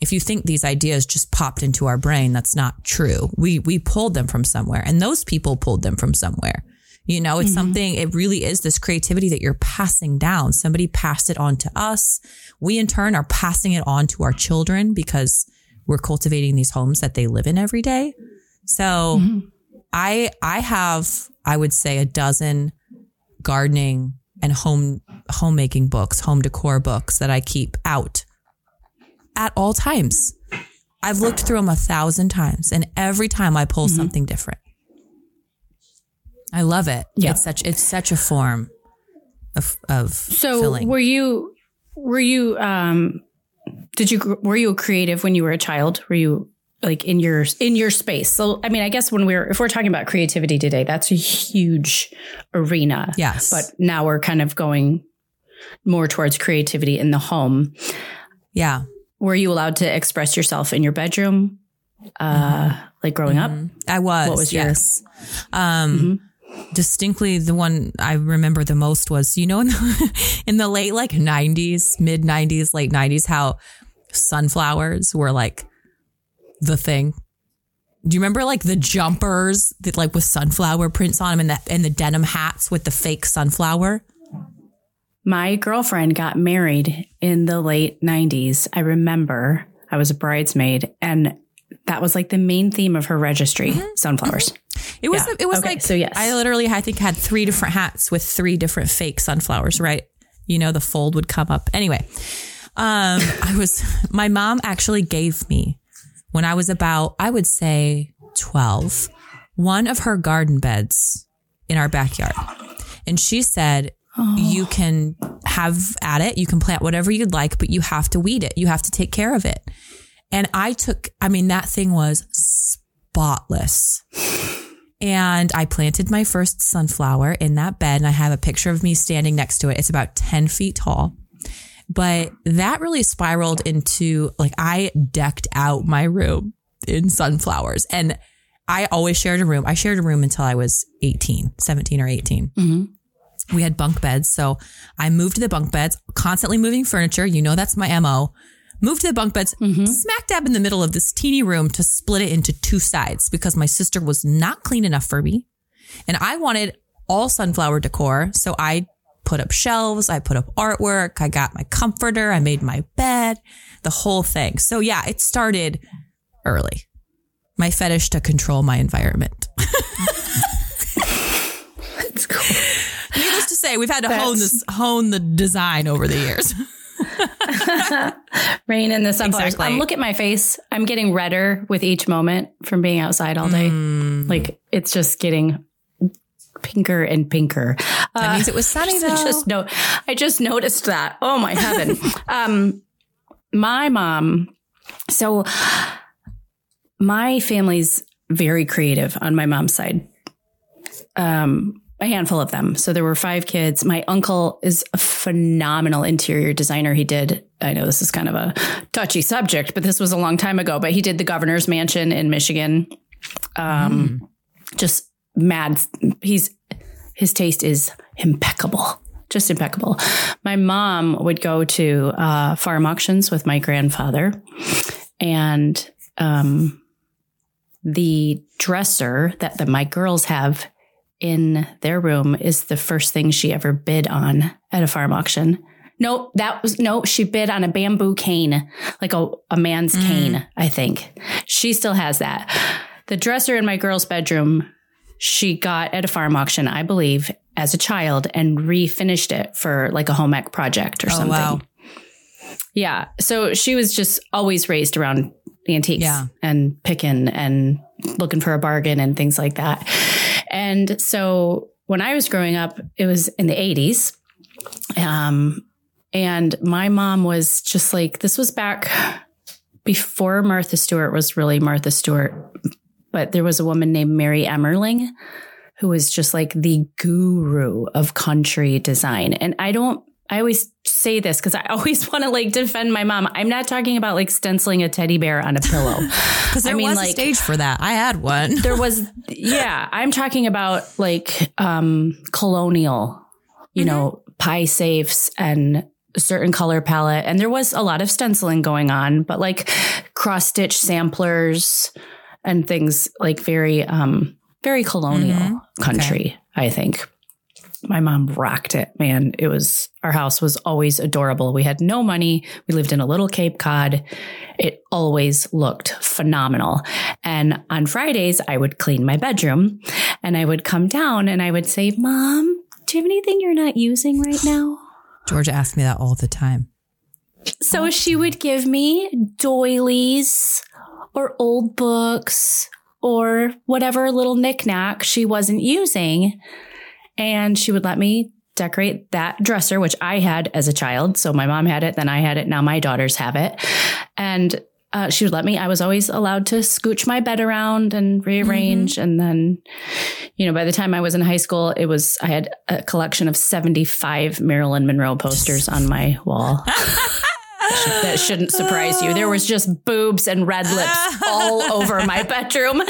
[SPEAKER 1] if you think these ideas just popped into our brain, that's not true. We we pulled them from somewhere, and those people pulled them from somewhere. You know, it's mm-hmm. something. It really is this creativity that you're passing down. Somebody passed it on to us. We in turn are passing it on to our children because we're cultivating these homes that they live in every day. So, mm-hmm. I I have I would say a dozen gardening and home homemaking books, home decor books that I keep out at all times. I've looked through them a thousand times, and every time I pull mm-hmm. something different. I love it.
[SPEAKER 2] Yeah.
[SPEAKER 1] It's such it's such a form of of
[SPEAKER 2] So
[SPEAKER 1] filling.
[SPEAKER 2] were you were you um did you were you a creative when you were a child? Were you like in your in your space? So I mean, I guess when we're if we're talking about creativity today, that's a huge arena.
[SPEAKER 1] Yes.
[SPEAKER 2] But now we're kind of going more towards creativity in the home.
[SPEAKER 1] Yeah.
[SPEAKER 2] Were you allowed to express yourself in your bedroom? Uh like growing up?
[SPEAKER 1] I was.
[SPEAKER 2] What was your-
[SPEAKER 1] yes. Um, distinctly the one I remember the most was, you know, (laughs) in the, in the late like 90s, mid 90s, late 90s, how sunflowers were like the thing. Do you remember like the jumpers that like with sunflower prints on them and the, and the denim hats with the fake sunflower?
[SPEAKER 2] My girlfriend got married in the late 90s. I remember I was a bridesmaid and that was like the main theme of her registry, mm-hmm. sunflowers. Mm-hmm.
[SPEAKER 1] It was
[SPEAKER 2] Yeah.
[SPEAKER 1] it was
[SPEAKER 2] Okay,
[SPEAKER 1] like
[SPEAKER 2] so yes.
[SPEAKER 1] I literally I think had three different hats with three different fake sunflowers, right? You know, the fold would come up. Anyway, um I was my mom actually gave me when I was about I would say 12 one of her garden beds in our backyard. And she said you can have at it, you can plant whatever you'd like, but you have to weed it. You have to take care of it. And I took I mean that thing was spotless. And I planted my first sunflower in that bed, and I have a picture of me standing next to it. It's about 10 feet tall. But that really spiraled into like I decked out my room in sunflowers. And I always shared a room. I shared a room until I was 18, 17 or 18. Mm-hmm. We had bunk beds. So I moved to the bunk beds, constantly moving furniture. You know, that's my MO. Moved to the bunk beds, mm-hmm. smack dab in the middle of this teeny room to split it into two sides because my sister was not clean enough for me. And I wanted all sunflower decor. So I put up shelves, I put up artwork, I got my comforter, I made my bed, the whole thing. So yeah, it started early. My fetish to control my environment. (laughs)
[SPEAKER 2] It's cool.
[SPEAKER 1] Needless to say, we've had to hone this hone the design over the years. (laughs) (laughs)
[SPEAKER 2] Rain in the sunflowers.
[SPEAKER 1] Exactly.
[SPEAKER 2] Um, look at my face. I'm getting redder with each moment from being outside all day.
[SPEAKER 1] Mm.
[SPEAKER 2] Like it's just getting pinker and pinker.
[SPEAKER 1] That means it was sunny (laughs)
[SPEAKER 2] I
[SPEAKER 1] though.
[SPEAKER 2] just no, I just noticed that. Oh my heaven. (laughs) um, my mom. So my family's very creative on my mom's side. Um, a handful of them. So there were five kids. My uncle is a phenomenal interior designer. He did, I know this is kind of a touchy subject, but this was a long time ago, but he did the governor's mansion in Michigan. Um, just mad. He's, his taste is impeccable, just impeccable. My mom would go to uh, farm auctions with my grandfather, and um, the dresser that the, my girls have in their room is the first thing she ever bid on at a farm auction. No, that was no, she bid on a bamboo cane, like a, a man's mm. cane, I think. She still has that. The dresser in my girl's bedroom, she got at a farm auction, I believe, as a child and refinished it for like a home ec project or
[SPEAKER 1] Oh,
[SPEAKER 2] something.
[SPEAKER 1] wow.
[SPEAKER 2] Yeah. So she was just always raised around antiques
[SPEAKER 1] Yeah.
[SPEAKER 2] and picking and looking for a bargain and things like that. And so when I was growing up, it was in the 80s. Um, and my mom was just like, this was back before Martha Stewart was really Martha Stewart, but there was a woman named Mary Emmerling who was just like the guru of country design. And I don't, I always say this because I (laughs) always want to like defend my mom. I'm not talking about like stenciling a teddy bear on a pillow. (laughs)
[SPEAKER 1] Because there
[SPEAKER 2] I mean,
[SPEAKER 1] was
[SPEAKER 2] like-
[SPEAKER 1] a stage for that. I had one. (laughs)
[SPEAKER 2] there was, yeah, I'm talking about like um colonial, you know, pie safes and certain color palette. And there was a lot of stenciling going on, but like cross stitch samplers and things like very, um, very colonial country, I think. My mom rocked it, man. It was, our house was always adorable. We had no money. We lived in a little Cape Cod. It always looked phenomenal. And on Fridays, I would clean my bedroom and I would come down and I would say, Mom, do you have anything you're not using right now?
[SPEAKER 1] Georgia asked me that all the time.
[SPEAKER 2] So she would give me doilies or old books or whatever little knickknack she wasn't using. And she would let me decorate that dresser, which I had as a child. So my mom had it, then I had it, now my daughters have it. And uh, she would let me. I was always allowed to scooch my bed around and rearrange. Mm-hmm. And then, you know, by the time I was in high school, it was, I had a collection of 75 Marilyn Monroe posters on my wall. (laughs) that shouldn't surprise you. There was just boobs and red lips all over my (laughs) bedroom.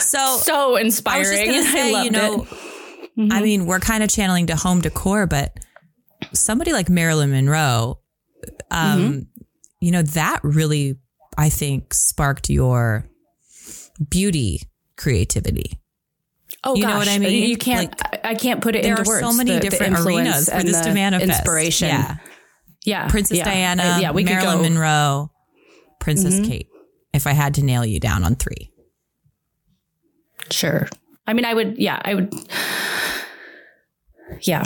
[SPEAKER 2] So so inspiring. (laughs) I, say, I you know,
[SPEAKER 1] mm-hmm. I mean, we're kind of channeling to home decor, but somebody like Marilyn Monroe, um, mm-hmm. you know, that really I think sparked your beauty creativity.
[SPEAKER 2] Oh, you gosh. know what I mean? You can't. Like, I can't put it
[SPEAKER 1] there
[SPEAKER 2] into words.
[SPEAKER 1] There are so many the, different the arenas for this to manifest.
[SPEAKER 2] Inspiration.
[SPEAKER 1] Yeah,
[SPEAKER 2] yeah.
[SPEAKER 1] Princess
[SPEAKER 2] yeah.
[SPEAKER 1] Diana. Uh, yeah, we Marilyn Monroe, Princess mm-hmm. Kate. If I had to nail you down on three,
[SPEAKER 2] sure. I mean, I would. Yeah, I would. Yeah.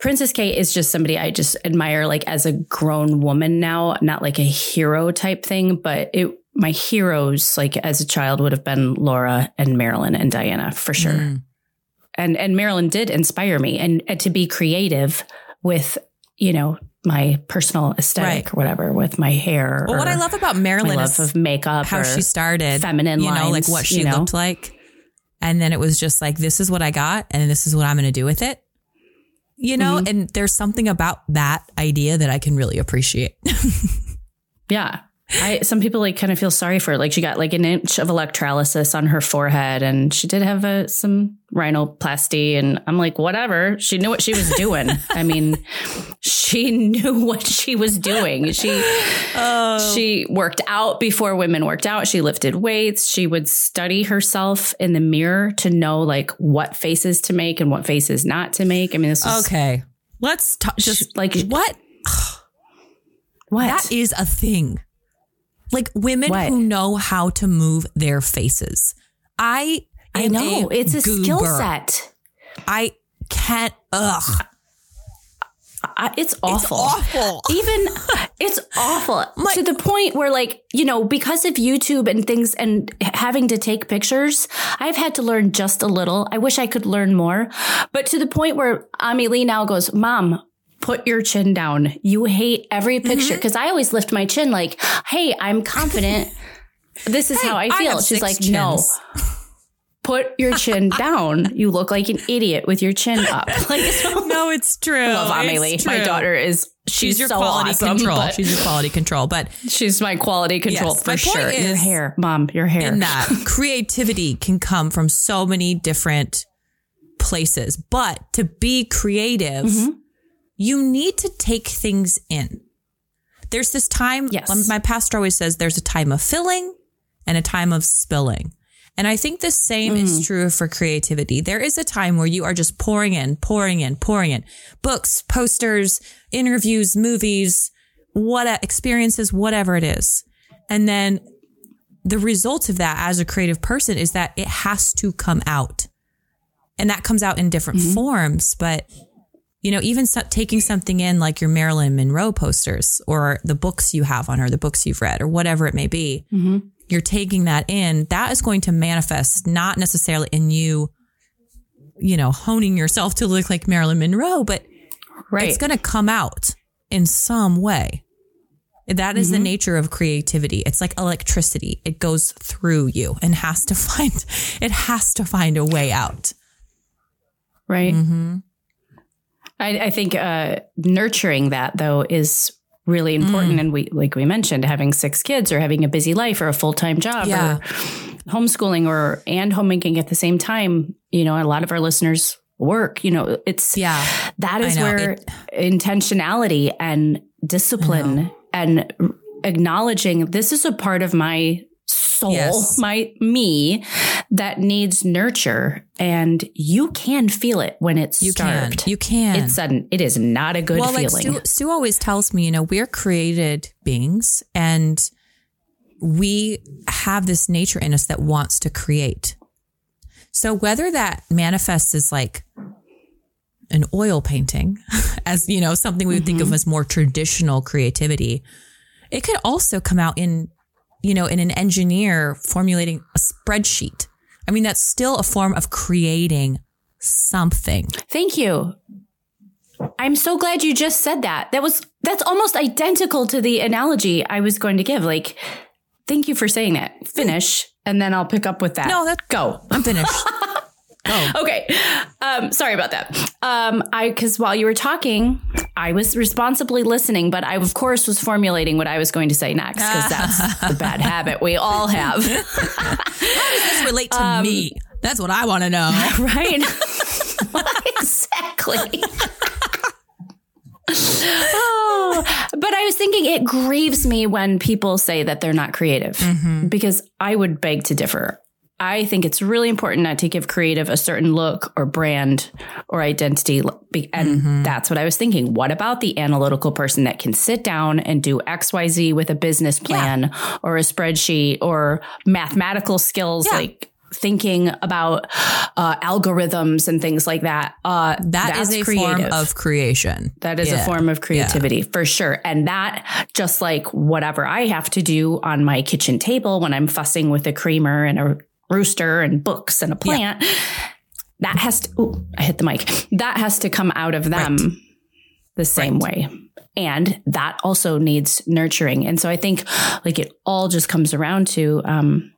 [SPEAKER 2] Princess Kate is just somebody I just admire like as a grown woman now, not like a hero type thing, but it my heroes like as a child would have been Laura and Marilyn and Diana for sure. Mm. And and Marilyn did inspire me and, and, to be creative with, you know, my personal aesthetic right. or whatever with my hair.
[SPEAKER 1] Well, what I love about Marilyn
[SPEAKER 2] love is of makeup,
[SPEAKER 1] how she started,
[SPEAKER 2] feminine,
[SPEAKER 1] you know, like what she
[SPEAKER 2] you know?
[SPEAKER 1] looked like. And then it was just like, this is what I got and this is what I'm going to do with it you know, mm-hmm. and there's something about that idea that I can really appreciate. (laughs)
[SPEAKER 2] yeah. I some people like kind of feel sorry for her. Like she got like an inch of electrolysis on her forehead, and she did have a, some rhinoplasty. And I'm like, whatever. She knew what she was doing. I mean, she knew what she was doing. She oh. she worked out before women worked out. She lifted weights. She would study herself in the mirror to know like what faces to make and what faces not to make. I mean, this
[SPEAKER 1] was okay. Let's talk. Just like what. (sighs)
[SPEAKER 2] What?
[SPEAKER 1] That is a thing. Like women what? who know how to move their faces. I
[SPEAKER 2] I know it's a skill set.
[SPEAKER 1] I can't. Ugh.
[SPEAKER 2] I, it's awful.
[SPEAKER 1] It's awful.
[SPEAKER 2] Even (laughs) it's awful My, to the point where, like, you know, because of YouTube and things and having to take pictures, I've had to learn just a little. I wish I could learn more, but to the point where Amelie now goes, "Mom, put your chin down. You hate every picture. Mm-hmm. Cause I always lift my chin like, Hey, I'm confident. this is (laughs) hey, how I feel. I She's like, chins. no, put your chin (laughs) down. You look like an idiot with your chin up. (laughs) Like,
[SPEAKER 1] so, no, it's true. I
[SPEAKER 2] love Amelie. My daughter is, she's, she's your so quality awesome,
[SPEAKER 1] control. She's your quality control, but
[SPEAKER 2] she's my quality control yes, for sure. your hair, mom, your hair.
[SPEAKER 1] In that creativity can come from so many different places, but to be creative, mm-hmm you need to take things in. There's this time,
[SPEAKER 2] yes.
[SPEAKER 1] my pastor always says there's a time of filling and a time of spilling. And I think the same mm. is true for creativity. There is a time where you are just pouring in, pouring in, pouring in books, posters, interviews, movies, what experiences, whatever it is. And then the result of that as a creative person is that it has to come out. And that comes out in different mm-hmm. forms, but you know, even so, taking something in like your Marilyn Monroe posters or the books you have on her, the books you've read or whatever it may be, mm-hmm. you're taking that in. That is going to manifest not necessarily in you, you know, honing yourself to look like Marilyn Monroe, but right. it's going to come out in some way. That is mm-hmm. the nature of creativity. It's like electricity. It goes through you and has to (laughs) find, it has to find a way out.
[SPEAKER 2] Right. Mm-hmm. I, I think uh, nurturing that though is really important. Mm. And we, like we mentioned, having six kids or having a busy life or a full time job yeah. or homeschooling or and homemaking at the same time. You know, a lot of our listeners work. You know, it's
[SPEAKER 1] yeah.
[SPEAKER 2] That is where it, intentionality and discipline and acknowledging this is a part of my soul, yes. my me that needs nurture and you can feel it when it's
[SPEAKER 1] you
[SPEAKER 2] starved.
[SPEAKER 1] Can. You can.
[SPEAKER 2] It's sudden. It is not a good
[SPEAKER 1] well,
[SPEAKER 2] feeling.
[SPEAKER 1] Like Stu, Stu always tells me, you know, we're created beings and we have this nature in us that wants to create. So whether that manifests as like an oil painting, (laughs) as you know, something we would mm-hmm. think of mm-hmm. as more traditional creativity, it could also come out in you know, in an engineer formulating a spreadsheet. I mean, that's still a form of creating something.
[SPEAKER 2] Thank you. I'm so glad you just said that. That was that's almost identical to the analogy I was going to give. Like, thank you for saying it. Finish, and then I'll pick up with that.
[SPEAKER 1] No, that
[SPEAKER 2] go.
[SPEAKER 1] I'm finished. (laughs)
[SPEAKER 2] Oh. Okay. Um, sorry about that. Um, I because while you were talking, I was responsibly listening, but I of course was formulating what I was going to say next because (laughs) that's the bad habit we all have.
[SPEAKER 1] How does this relate to um, me? That's what I want to know. (laughs)
[SPEAKER 2] Right. (laughs) exactly. oh, but I was thinking it grieves me when people say that they're not creative mm-hmm. because I would beg to differ. I think it's really important not to give creative a certain look or brand or identity. And mm-hmm. that's what I was thinking. What about the analytical person that can sit down and do XYZ with a business plan yeah. or a spreadsheet or mathematical skills yeah. like thinking about uh, algorithms and things like that. Uh,
[SPEAKER 1] that is a creative. form of creation.
[SPEAKER 2] That is yeah. a form of creativity yeah. for sure. And that, just like whatever I have to do on my kitchen table when I'm fussing with a creamer and a rooster and books and a plant, yeah. that has to, ooh, I hit the mic. That has to come out of them right. the same right. way. And that also needs nurturing. And so I think like it all just comes around to, um,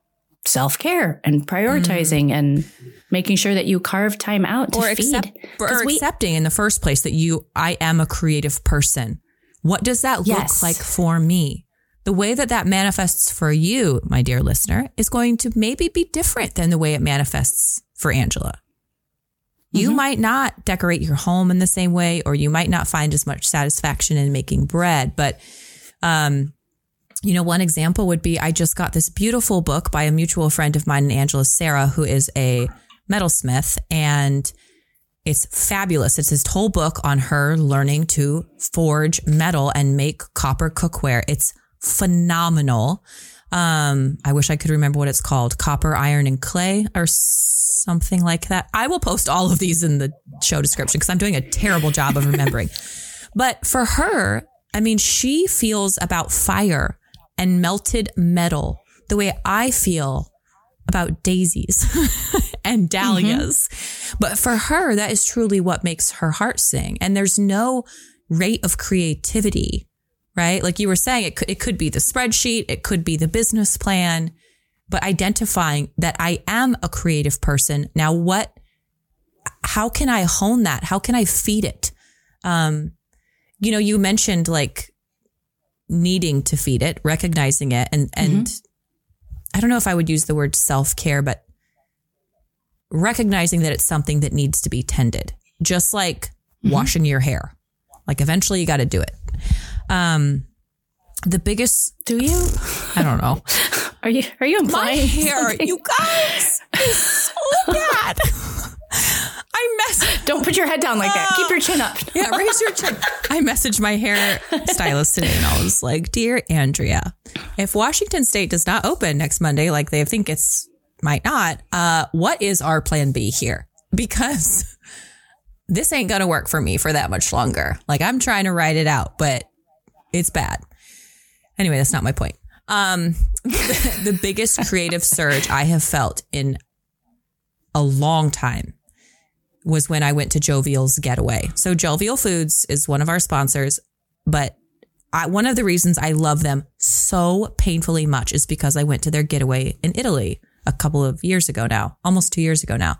[SPEAKER 2] self care and prioritizing mm. and making sure that you carve time out or, accept,
[SPEAKER 1] or we, accepting in the first place that you, I am a creative person. What does that yes. look like for me? The way that that manifests for you, my dear listener, is going to maybe be different than the way it manifests for Angela. You mm-hmm. might not decorate your home in the same way, or you might not find as much satisfaction in making bread, but, um, you know, one example would be I just got this beautiful book by a mutual friend of mine, Angela Sarah, who is a metalsmith, and it's fabulous. It's this whole book on her learning to forge metal and make copper cookware. It's phenomenal. Um, I wish I could remember what it's called copper, iron, and clay or something like that. I will post all of these in the show description because I'm doing a terrible job of remembering. (laughs) but for her, I mean, she feels about fire and melted metal the way I feel about daisies (laughs) and dahlias. Mm-hmm. But for her, that is truly what makes her heart sing. And there's no rate of creativity, right? Like you were saying, it could, it could be the spreadsheet, it could be the business plan, but identifying that I am a creative person. Now, what, how can I hone that? How can I feed it? Um, you know, you mentioned like needing to feed it, recognizing it, and and mm-hmm. I don't know if I would use the word self care, but recognizing that it's something that needs to be tended, just like mm-hmm. washing your hair. Like eventually, you got to do it. Um, the biggest.
[SPEAKER 2] Do you?
[SPEAKER 1] I don't know. (laughs)
[SPEAKER 2] Are you? Are you implying
[SPEAKER 1] my hair? Something? You guys is so (laughs) bad. I mess.
[SPEAKER 2] Don't put your head down like that. Keep your chin up.
[SPEAKER 1] yeah, raise your chin. I messaged my hair stylist today and I was like, "Dear Andrea, if Washington State does not open next Monday, like they think it's might not, uh, what is our plan B here? Because (laughs) this ain't gonna work for me for that much longer. Like I'm trying to write it out, but it's bad. Anyway, that's not my point. Um, the, (laughs) the biggest creative surge I have felt in a long time was when I went to Jovial's Getaway. So Jovial Foods is one of our sponsors, but I, one of the reasons I love them so painfully much is because I went to their getaway in Italy a couple of years ago now, almost two years ago now.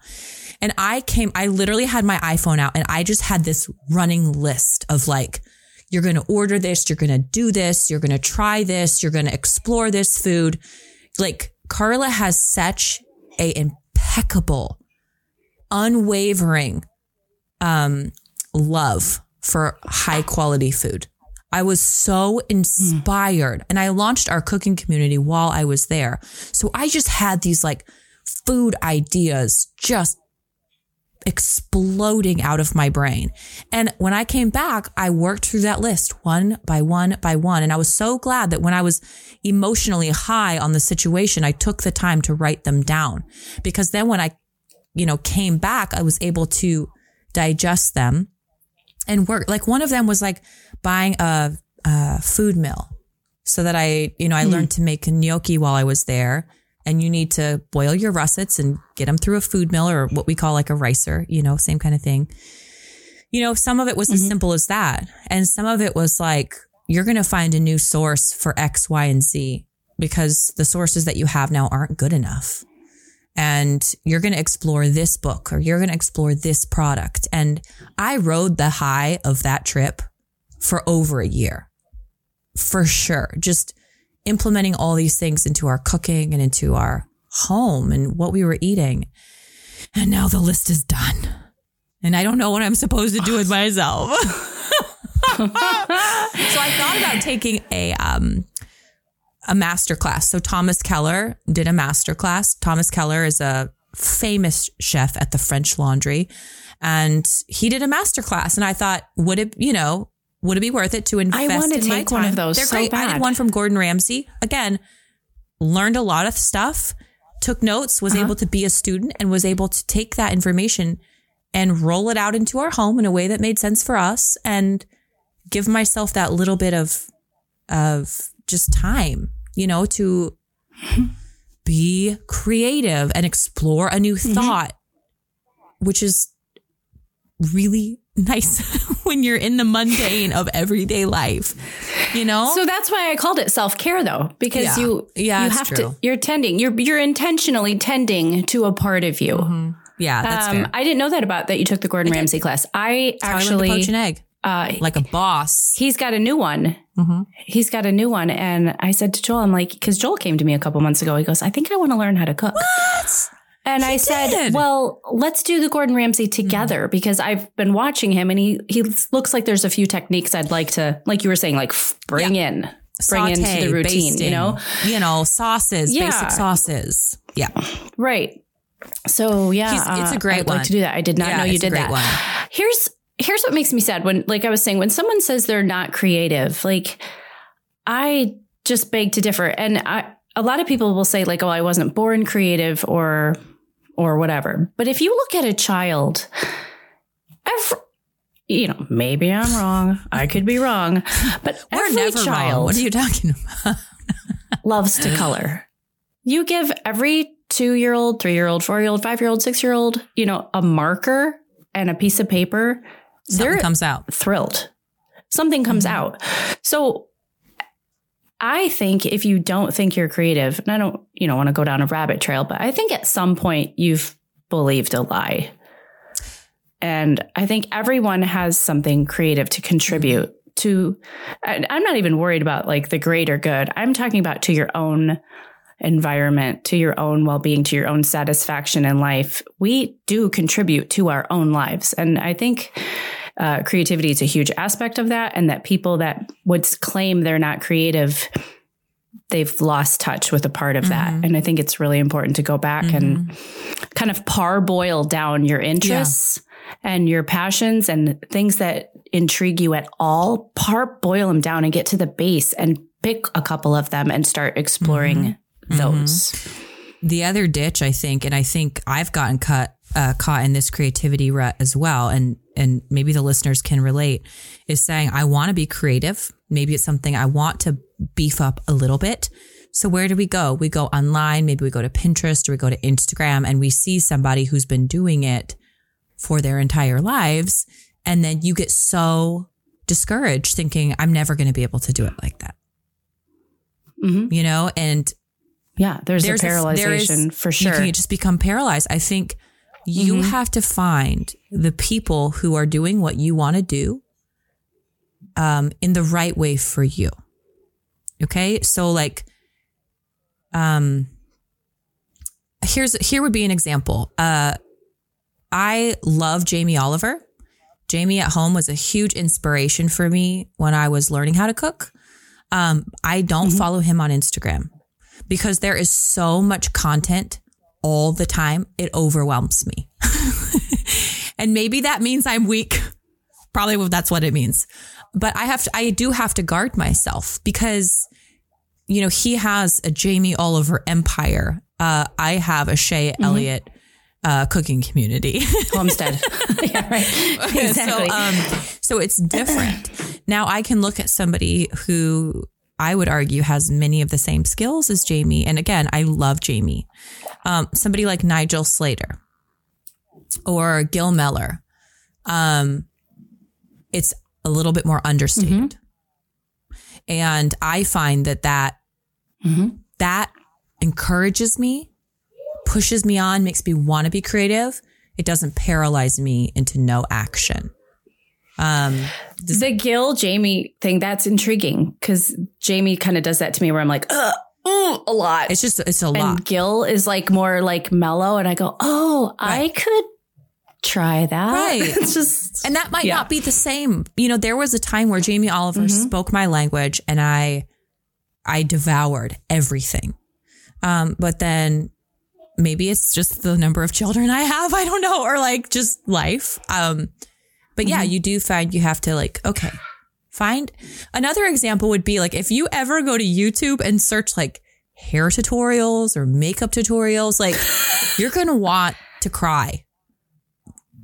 [SPEAKER 1] And I came, I literally had my iPhone out and I just had this running list of like, you're going to order this, you're going to do this, you're going to try this, you're going to explore this food. Like Carla has such a impeccable unwavering um, love for high quality food. I was so inspired and I launched our cooking community while I was there. So I just had these like food ideas just exploding out of my brain. And when I came back, I worked through that list one by one by one. And I was so glad that when I was emotionally high on the situation, I took the time to write them down because then when I you know, came back, I was able to digest them and work. Like one of them was like buying a, a food mill so that I, you know, I mm. learned to make gnocchi while I was there. And you need to boil your russets and get them through a food mill or what we call like a ricer, you know, same kind of thing. you know, some of it was as mm-hmm. simple as that. And some of it was like, you're going to find a new source for X, Y, and Z because the sources that you have now aren't good enough. And you're going to explore this book or you're going to explore this product. And I rode the high of that trip for over a year for sure. Just implementing all these things into our cooking and into our home and what we were eating. And now the list is done. And I don't know what I'm supposed to do with myself. (laughs) so I thought about taking a um a master class. So Thomas Keller did a master class. Thomas Keller is a famous chef at the French Laundry and he did a master class and I thought would it, you know, would it be worth it to invest
[SPEAKER 2] I want to
[SPEAKER 1] in
[SPEAKER 2] take one of those
[SPEAKER 1] They're
[SPEAKER 2] so
[SPEAKER 1] great. I
[SPEAKER 2] bad.
[SPEAKER 1] did one from Gordon Ramsay. Again, learned a lot of stuff, took notes, was
[SPEAKER 2] Uh-huh.
[SPEAKER 1] able to be a student and was able to take that information and roll it out into our home in a way that made sense for us and give myself that little bit of of just time, you know, to (laughs) be creative and explore a new
[SPEAKER 2] Mm-hmm.
[SPEAKER 1] thought, which is really nice (laughs) when you're in the mundane of everyday life. You know?
[SPEAKER 2] So that's why I called it self care, though, because
[SPEAKER 1] Yeah.
[SPEAKER 2] you
[SPEAKER 1] Yeah,
[SPEAKER 2] you have
[SPEAKER 1] true.
[SPEAKER 2] to you're tending you're you're intentionally tending to a part of you.
[SPEAKER 1] yeah, that's
[SPEAKER 2] Um,
[SPEAKER 1] fair.
[SPEAKER 2] I didn't know that about that you took the Gordon Ramsay class. I
[SPEAKER 1] How I poach
[SPEAKER 2] actually
[SPEAKER 1] an egg
[SPEAKER 2] uh,
[SPEAKER 1] like a boss.
[SPEAKER 2] he's got a new one.
[SPEAKER 1] Mhm.
[SPEAKER 2] He's got a new one, and I said to Joel, I'm like, because Joel came to me a couple months ago. He goes, I think I want to learn how to cook. And I said,
[SPEAKER 1] did.
[SPEAKER 2] well, let's do the Gordon Ramsay together because I've been watching him and he he looks like there's a few techniques I'd like to, like you were saying, like bring in, bring into the routine,
[SPEAKER 1] basting,
[SPEAKER 2] you know?
[SPEAKER 1] you know, sauces,
[SPEAKER 2] Yeah.
[SPEAKER 1] basic sauces. Yeah,
[SPEAKER 2] Right. So yeah,
[SPEAKER 1] He's- it's a
[SPEAKER 2] uh,
[SPEAKER 1] great
[SPEAKER 2] I'd
[SPEAKER 1] one.
[SPEAKER 2] like to do that. I did not
[SPEAKER 1] Yeah,
[SPEAKER 2] know you did that.
[SPEAKER 1] one.
[SPEAKER 2] Here's here's what makes me sad when, like I was saying, when someone says they're not creative, like I just beg to differ. And I, a lot of people will say like, "Oh, I wasn't born creative," or or whatever. But if you look at a child, every, you know, maybe I'm wrong. I could be wrong, but
[SPEAKER 1] we're
[SPEAKER 2] every child
[SPEAKER 1] wrong. What are you talking about? (laughs)
[SPEAKER 2] loves to color. You give every two year old, three year old, four year old, five year old, six year old, you know, a marker and a piece of paper.
[SPEAKER 1] Something
[SPEAKER 2] they're
[SPEAKER 1] comes out.
[SPEAKER 2] thrilled. Something comes
[SPEAKER 1] Mm-hmm.
[SPEAKER 2] out. So I think if you don't think you're creative, and I don't, you know, want to go down a rabbit trail, but I think at some point you've believed a lie. And I think everyone has something creative to contribute to. I'm not even worried about like the greater good. I'm talking about to your own environment, to your own well being, to your own satisfaction in life. We do contribute to our own lives. And I think uh, creativity is a huge aspect of that. And that people that would claim they're not creative, they've lost touch with a part of that. And I think it's really important to go back and kind of parboil down your interests and your passions and things that intrigue you at all. Parboil them down and get to the base and pick a couple of them and start exploring those.
[SPEAKER 1] the other ditch, I think, and I think I've gotten cut uh, caught in this creativity rut as well, and and maybe the listeners can relate, is saying I want to be creative. Maybe it's something I want to beef up a little bit. So where do we go? We go online. Maybe we go to Pinterest or we go to Instagram, and we see somebody who's been doing it for their entire lives, and then you get so discouraged, thinking I'm never going to be able to do it like that.
[SPEAKER 2] Mhm.
[SPEAKER 1] You know, and
[SPEAKER 2] Yeah, there's,
[SPEAKER 1] there's
[SPEAKER 2] a
[SPEAKER 1] a-
[SPEAKER 2] paralyzation
[SPEAKER 1] there is-
[SPEAKER 2] for
[SPEAKER 1] you
[SPEAKER 2] sure.
[SPEAKER 1] can just become paralyzed. I think you
[SPEAKER 2] Mm-hmm.
[SPEAKER 1] have to find the people who are doing what you want to do um, in the right way for you. Okay. So like, um, here's, here would be an example. Uh, I love Jamie Oliver. Jamie at home was a huge inspiration for me when I was learning how to cook. Um, I don't follow him on Instagram because there is so much content all the time. It overwhelms me. (laughs) and maybe that means I'm weak. Probably that's what it means. But I have to, I do have to guard myself because, you know, he has a Jamie Oliver empire. Uh, I have a Shaye Elliott uh, cooking community. (laughs)
[SPEAKER 2] Homestead. (laughs) yeah, right. Exactly.
[SPEAKER 1] So, um, so it's different. now I can look at somebody who I would argue has many of the same skills as Jamie. And again, I love Jamie. Um, somebody like Nigel Slater or Gill Meller. Um, it's a little bit more understated. And I find that that
[SPEAKER 2] Mhm.
[SPEAKER 1] that encourages me, pushes me on, makes me want to be creative. It doesn't paralyze me into no action. Um,
[SPEAKER 2] The Gill Jamie thing, that's intriguing because Jamie kind of does that to me where I'm like, Ugh, mm, a lot.
[SPEAKER 1] it's just it's a
[SPEAKER 2] and
[SPEAKER 1] lot.
[SPEAKER 2] Gill is like more like mellow, and I go, oh, I could try that.
[SPEAKER 1] Right. (laughs)
[SPEAKER 2] it's just
[SPEAKER 1] And that might
[SPEAKER 2] Yeah.
[SPEAKER 1] not be the same. You know, there was a time where Jamie Oliver
[SPEAKER 2] Mhm.
[SPEAKER 1] spoke my language and I I devoured everything. Um, but then maybe it's just the number of children I have, (laughs) I don't know, or like just life. Um, but yeah, mm-hmm. you do find you have to like, okay, find another example would be like if you ever go to YouTube and search like hair tutorials or makeup tutorials, like (laughs) you're gonna want to cry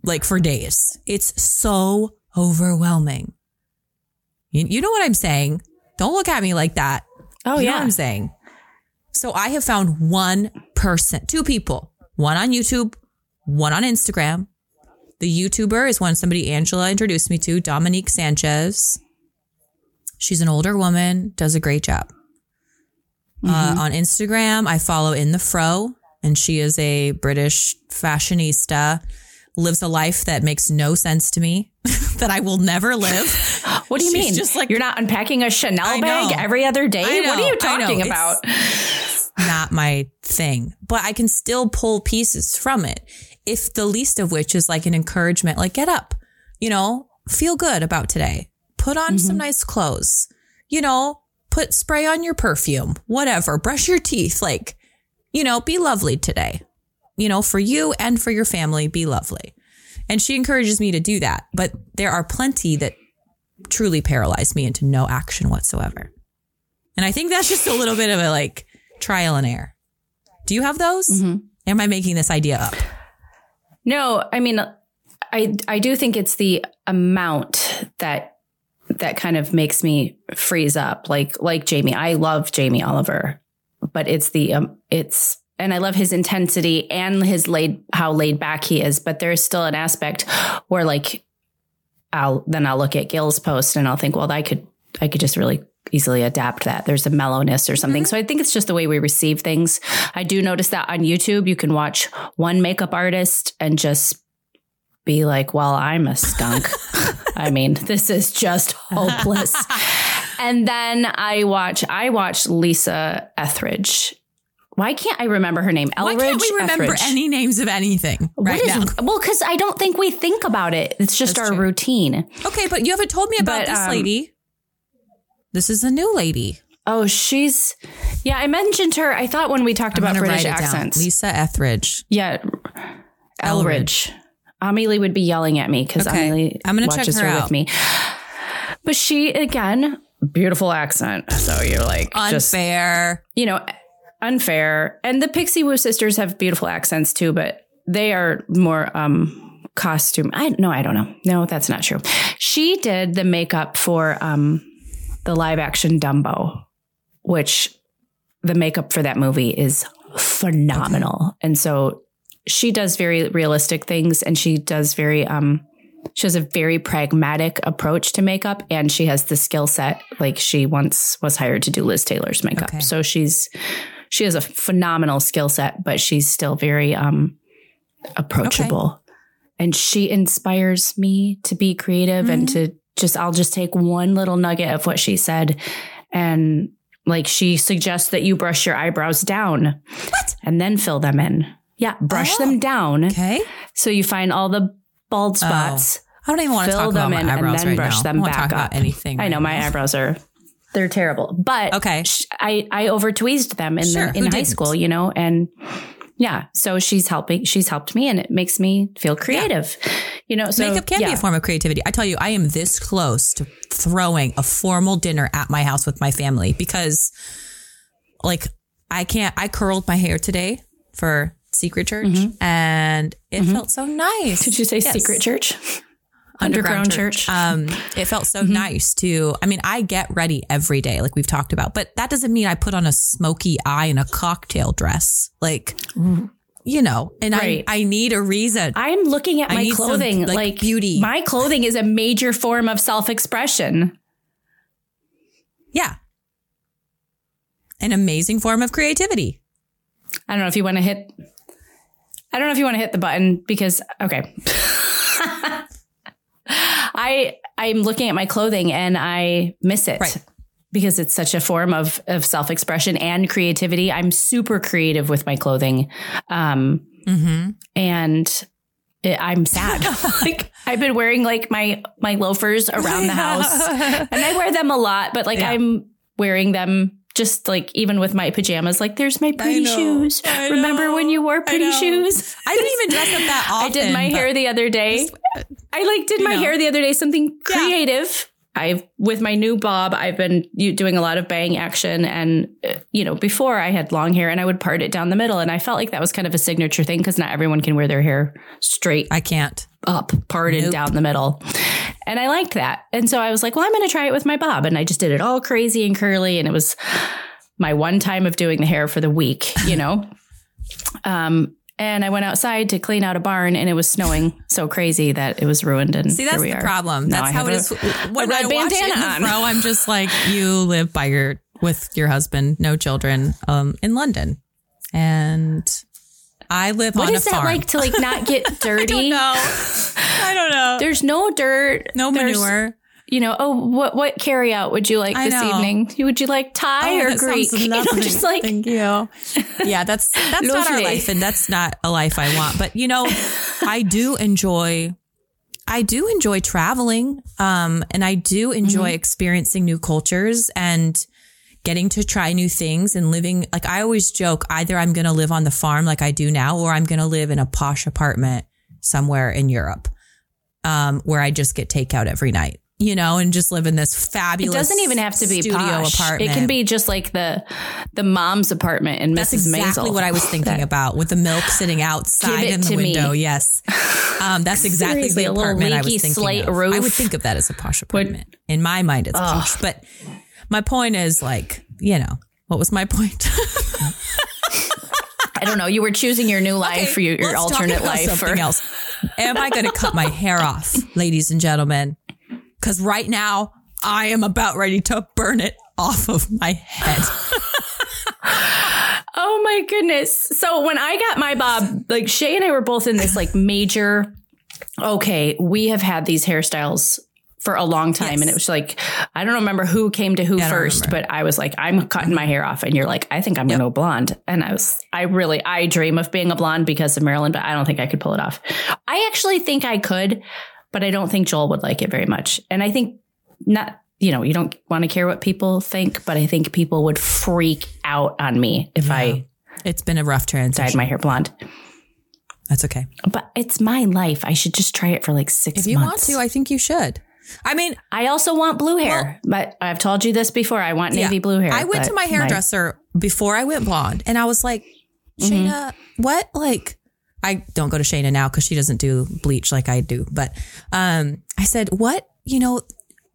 [SPEAKER 1] like for days. It's so overwhelming. You, you know what I'm saying? Don't look at me like that.
[SPEAKER 2] oh
[SPEAKER 1] you know
[SPEAKER 2] yeah,
[SPEAKER 1] what I'm saying? So I have found one person, two people, one on YouTube, one on Instagram. The YouTuber is one somebody Angela introduced me to, Dominique Sachse. She's an older woman, does a great job. Uh, on Instagram, I follow In the Frow, and she is a British fashionista, lives a life that makes no sense to me, (laughs) that I will never live. (laughs)
[SPEAKER 2] What do you
[SPEAKER 1] She's
[SPEAKER 2] mean?
[SPEAKER 1] just like-
[SPEAKER 2] you're not unpacking a Chanel bag
[SPEAKER 1] know.
[SPEAKER 2] every other day?
[SPEAKER 1] I
[SPEAKER 2] what are you talking about?
[SPEAKER 1] not my thing, but I can still pull pieces from it. If the least of which is like an encouragement, like get up, you know, feel good about today, put on some nice clothes, you know, put spray on your perfume, whatever, brush your teeth, like, you know, be lovely today, you know, for you and for your family, be lovely. And she encourages me to do that. But there are plenty that truly paralyze me into no action whatsoever. And I think that's just a little bit of a like trial and error. Do you have those?
[SPEAKER 2] Mhm.
[SPEAKER 1] Am I making this idea up?
[SPEAKER 2] No, I mean, I I do think it's the amount that that kind of makes me freeze up. Like like Jamie, I love Jamie Oliver, but it's the um, it's and I love his intensity and his laid how laid back he is. But there's still an aspect where like I'll then I'll look at Gill's post and I'll think, well, I could I could just really easily adapt that. There's a mellowness or something. So I think it's just the way we receive things. I do notice that on YouTube, you can watch one makeup artist and just be like, well, I'm a skunk. (laughs) I mean, this is just hopeless. (laughs) and then I watch, I watch Lisa Eldridge. Why can't I remember her name?
[SPEAKER 1] Why can't we remember
[SPEAKER 2] Eldridge.
[SPEAKER 1] any names of anything right
[SPEAKER 2] is-
[SPEAKER 1] now? (laughs)
[SPEAKER 2] Well, because I don't think we think about it. It's just
[SPEAKER 1] That's
[SPEAKER 2] our
[SPEAKER 1] true.
[SPEAKER 2] routine.
[SPEAKER 1] Okay, but you haven't told me about
[SPEAKER 2] But,
[SPEAKER 1] this
[SPEAKER 2] um,
[SPEAKER 1] lady. This is a new lady.
[SPEAKER 2] Oh, she's yeah. I mentioned her. I thought when we talked
[SPEAKER 1] I'm
[SPEAKER 2] about British
[SPEAKER 1] write it down.
[SPEAKER 2] accents.
[SPEAKER 1] Lisa Eldridge.
[SPEAKER 2] Yeah, Eldridge. Amelie would be yelling at me because
[SPEAKER 1] Okay.
[SPEAKER 2] Amelie
[SPEAKER 1] I'm gonna check
[SPEAKER 2] watches
[SPEAKER 1] her
[SPEAKER 2] her,
[SPEAKER 1] out.
[SPEAKER 2] with me. But she again, beautiful accent. So you're like just
[SPEAKER 1] Unfair.
[SPEAKER 2] you know unfair. And the Pixiwoo sisters have beautiful accents too, but they are more um costume. I no, I don't know. No, that's not true. She did the makeup for um the live action Dumbo, which the makeup for that movie is phenomenal. And so she does very realistic things and she does very um she has a very pragmatic approach to makeup and she has the skill set like she once was hired to do Liz Taylor's makeup.
[SPEAKER 1] Okay.
[SPEAKER 2] So she's she has a phenomenal skill set but she's still very um approachable. And she inspires me to be creative and
[SPEAKER 1] Mm-hmm.
[SPEAKER 2] to just I'll just take one little nugget of what she said and like she suggests that you brush your eyebrows down
[SPEAKER 1] What?
[SPEAKER 2] and then fill them in. Yeah, brush
[SPEAKER 1] Oh.
[SPEAKER 2] them down
[SPEAKER 1] Okay.
[SPEAKER 2] so you find all the bald oh. spots.
[SPEAKER 1] I don't even want to
[SPEAKER 2] Fill
[SPEAKER 1] talk about
[SPEAKER 2] them
[SPEAKER 1] my
[SPEAKER 2] in and then
[SPEAKER 1] right
[SPEAKER 2] brush
[SPEAKER 1] now.
[SPEAKER 2] them
[SPEAKER 1] I don't
[SPEAKER 2] back
[SPEAKER 1] talk about
[SPEAKER 2] up.
[SPEAKER 1] anything.
[SPEAKER 2] I know my
[SPEAKER 1] now.
[SPEAKER 2] eyebrows are they're terrible, but
[SPEAKER 1] Okay.
[SPEAKER 2] sh- I I over tweezed them in
[SPEAKER 1] Sure,
[SPEAKER 2] the, in high
[SPEAKER 1] didn't?
[SPEAKER 2] school, you know, and yeah, so she's helping. She's helped me, and it makes me feel creative, you know. So
[SPEAKER 1] Makeup can
[SPEAKER 2] yeah.
[SPEAKER 1] be a form of creativity. I tell you, I am this close to throwing a formal dinner at my house with my family because, like, I can't. I curled my hair today for Secret Church, and it felt so nice.
[SPEAKER 2] Mm-hmm. Did you say
[SPEAKER 1] Yes.
[SPEAKER 2] secret church? Underground church.
[SPEAKER 1] Um, it felt so
[SPEAKER 2] Mm-hmm.
[SPEAKER 1] nice to. I mean, I get ready every day, like we've talked about, but that doesn't mean I put on a smoky eye and a cocktail dress. Like, you know, and
[SPEAKER 2] Right.
[SPEAKER 1] I I need a reason.
[SPEAKER 2] I'm looking at
[SPEAKER 1] I
[SPEAKER 2] my
[SPEAKER 1] need some,
[SPEAKER 2] clothing
[SPEAKER 1] like,
[SPEAKER 2] like,
[SPEAKER 1] beauty.
[SPEAKER 2] My clothing is a major form of self-expression.
[SPEAKER 1] yeah. An amazing form of creativity.
[SPEAKER 2] I don't know if you want to hit. I don't know if you want to hit the button because okay. (laughs) I I'm looking at my clothing and I miss it.
[SPEAKER 1] Right.
[SPEAKER 2] Because it's such a form of of self-expression and creativity. I'm super creative with my clothing. Um
[SPEAKER 1] Mm-hmm.
[SPEAKER 2] and it, I'm sad. (laughs) like I've been wearing like my my loafers around the (laughs) house and I wear them a lot, but like
[SPEAKER 1] Yeah.
[SPEAKER 2] I'm wearing them just like even with my pajamas. Like there's my pretty shoes.
[SPEAKER 1] I
[SPEAKER 2] Remember
[SPEAKER 1] know.
[SPEAKER 2] when you wore pretty
[SPEAKER 1] know.
[SPEAKER 2] shoes?
[SPEAKER 1] I don't even dress up that often. (laughs)
[SPEAKER 2] I did my hair the other day. I like did my
[SPEAKER 1] know.
[SPEAKER 2] hair the other day. Something
[SPEAKER 1] Yeah.
[SPEAKER 2] I've with my new bob. I've been doing a lot of bang action, and you know, before I had long hair and I would part it down the middle, and I felt like that was kind of a signature thing because not everyone can wear their hair straight
[SPEAKER 1] I can't.
[SPEAKER 2] up, parted
[SPEAKER 1] Nope.
[SPEAKER 2] down the middle. And I liked that. And so I was like, well, I'm going to try it with my bob. And I just did it all crazy and curly. And it was my one time of doing the hair for the week, you know? (laughs) um, and I went outside to clean out a barn and it was snowing (laughs) so crazy that it was ruined. And
[SPEAKER 1] See, that's the
[SPEAKER 2] are.
[SPEAKER 1] problem.
[SPEAKER 2] Now
[SPEAKER 1] That's
[SPEAKER 2] I
[SPEAKER 1] how it is. When
[SPEAKER 2] red
[SPEAKER 1] I watch it
[SPEAKER 2] bandana
[SPEAKER 1] the
[SPEAKER 2] on.
[SPEAKER 1] row, I'm just like, you live by your with your husband, no children, um, in London, and I live
[SPEAKER 2] What
[SPEAKER 1] on
[SPEAKER 2] is
[SPEAKER 1] a
[SPEAKER 2] that
[SPEAKER 1] farm.
[SPEAKER 2] like to like not get (laughs) dirty?
[SPEAKER 1] no, (laughs) I don't know.
[SPEAKER 2] There's no dirt.
[SPEAKER 1] no manure.
[SPEAKER 2] You know, oh, what what carry out would you like
[SPEAKER 1] I
[SPEAKER 2] this
[SPEAKER 1] know.
[SPEAKER 2] evening? Would you like Thai
[SPEAKER 1] Oh,
[SPEAKER 2] or Greek? (laughs) You know, just like
[SPEAKER 1] thank you. (laughs) Yeah, that's that's not our life, and that's not a life I want. But you know, (laughs) I do enjoy. I do enjoy traveling, um, and I do enjoy experiencing new cultures and getting to try new things and living. Like I always joke, either I'm going to live on the farm like I do now, or I'm going to live in a posh apartment somewhere in Europe, um, where I just get takeout every night. You know, and just live in this fabulous.
[SPEAKER 2] It doesn't even have to be
[SPEAKER 1] studio
[SPEAKER 2] posh.
[SPEAKER 1] apartment.
[SPEAKER 2] It can be just like the the mom's apartment in
[SPEAKER 1] That's
[SPEAKER 2] Mrs.
[SPEAKER 1] exactly
[SPEAKER 2] Maisel.
[SPEAKER 1] what I was thinking about with the milk sitting outside in the
[SPEAKER 2] to me.
[SPEAKER 1] window. Yes. Um, that's (laughs) exactly the apartment I was thinking
[SPEAKER 2] slate
[SPEAKER 1] of.
[SPEAKER 2] roof.
[SPEAKER 1] I would think of that as a posh apartment. in my mind, it's posh. But my point is like, you know, what was my point? (laughs)
[SPEAKER 2] I don't know. You were choosing your new life for your, your alternate life.
[SPEAKER 1] Something
[SPEAKER 2] Or,
[SPEAKER 1] else. Am I going to cut my hair off, (laughs) ladies and gentlemen? Because right now I am about ready to burn it off of my head. (laughs)
[SPEAKER 2] oh my goodness! So when I got my bob, like Shaye and I were both in this like major. Okay, we have had these hairstyles for a long time,
[SPEAKER 1] Yes.
[SPEAKER 2] and it was like I don't remember who came to who
[SPEAKER 1] Yeah,
[SPEAKER 2] first,
[SPEAKER 1] remember.
[SPEAKER 2] but I was like, I'm cutting my hair off, and you're like, I think I'm going to go blonde, and I was, I really, I dream of being a blonde because of Marilyn, but I don't think I could pull it off. I actually think I could, but I don't think Joel would like it very much, and I think not. You know, you don't want to care what people think, but I think people would freak out on me if I
[SPEAKER 1] It's been a rough transition.
[SPEAKER 2] dyed my hair blonde.
[SPEAKER 1] That's okay.
[SPEAKER 2] But it's my life. I should just try it for like six
[SPEAKER 1] If you
[SPEAKER 2] months.
[SPEAKER 1] want to, I think you should. I mean,
[SPEAKER 2] I also want blue hair, but I've told you this before. I want navy
[SPEAKER 1] Yeah.
[SPEAKER 2] blue hair.
[SPEAKER 1] I went to my hairdresser before I went blonde, and I was like,
[SPEAKER 2] Mm-hmm.
[SPEAKER 1] Shayna, what? Like, I don't go to Shayna now because she doesn't do bleach like I do. But um, I said, what? You know,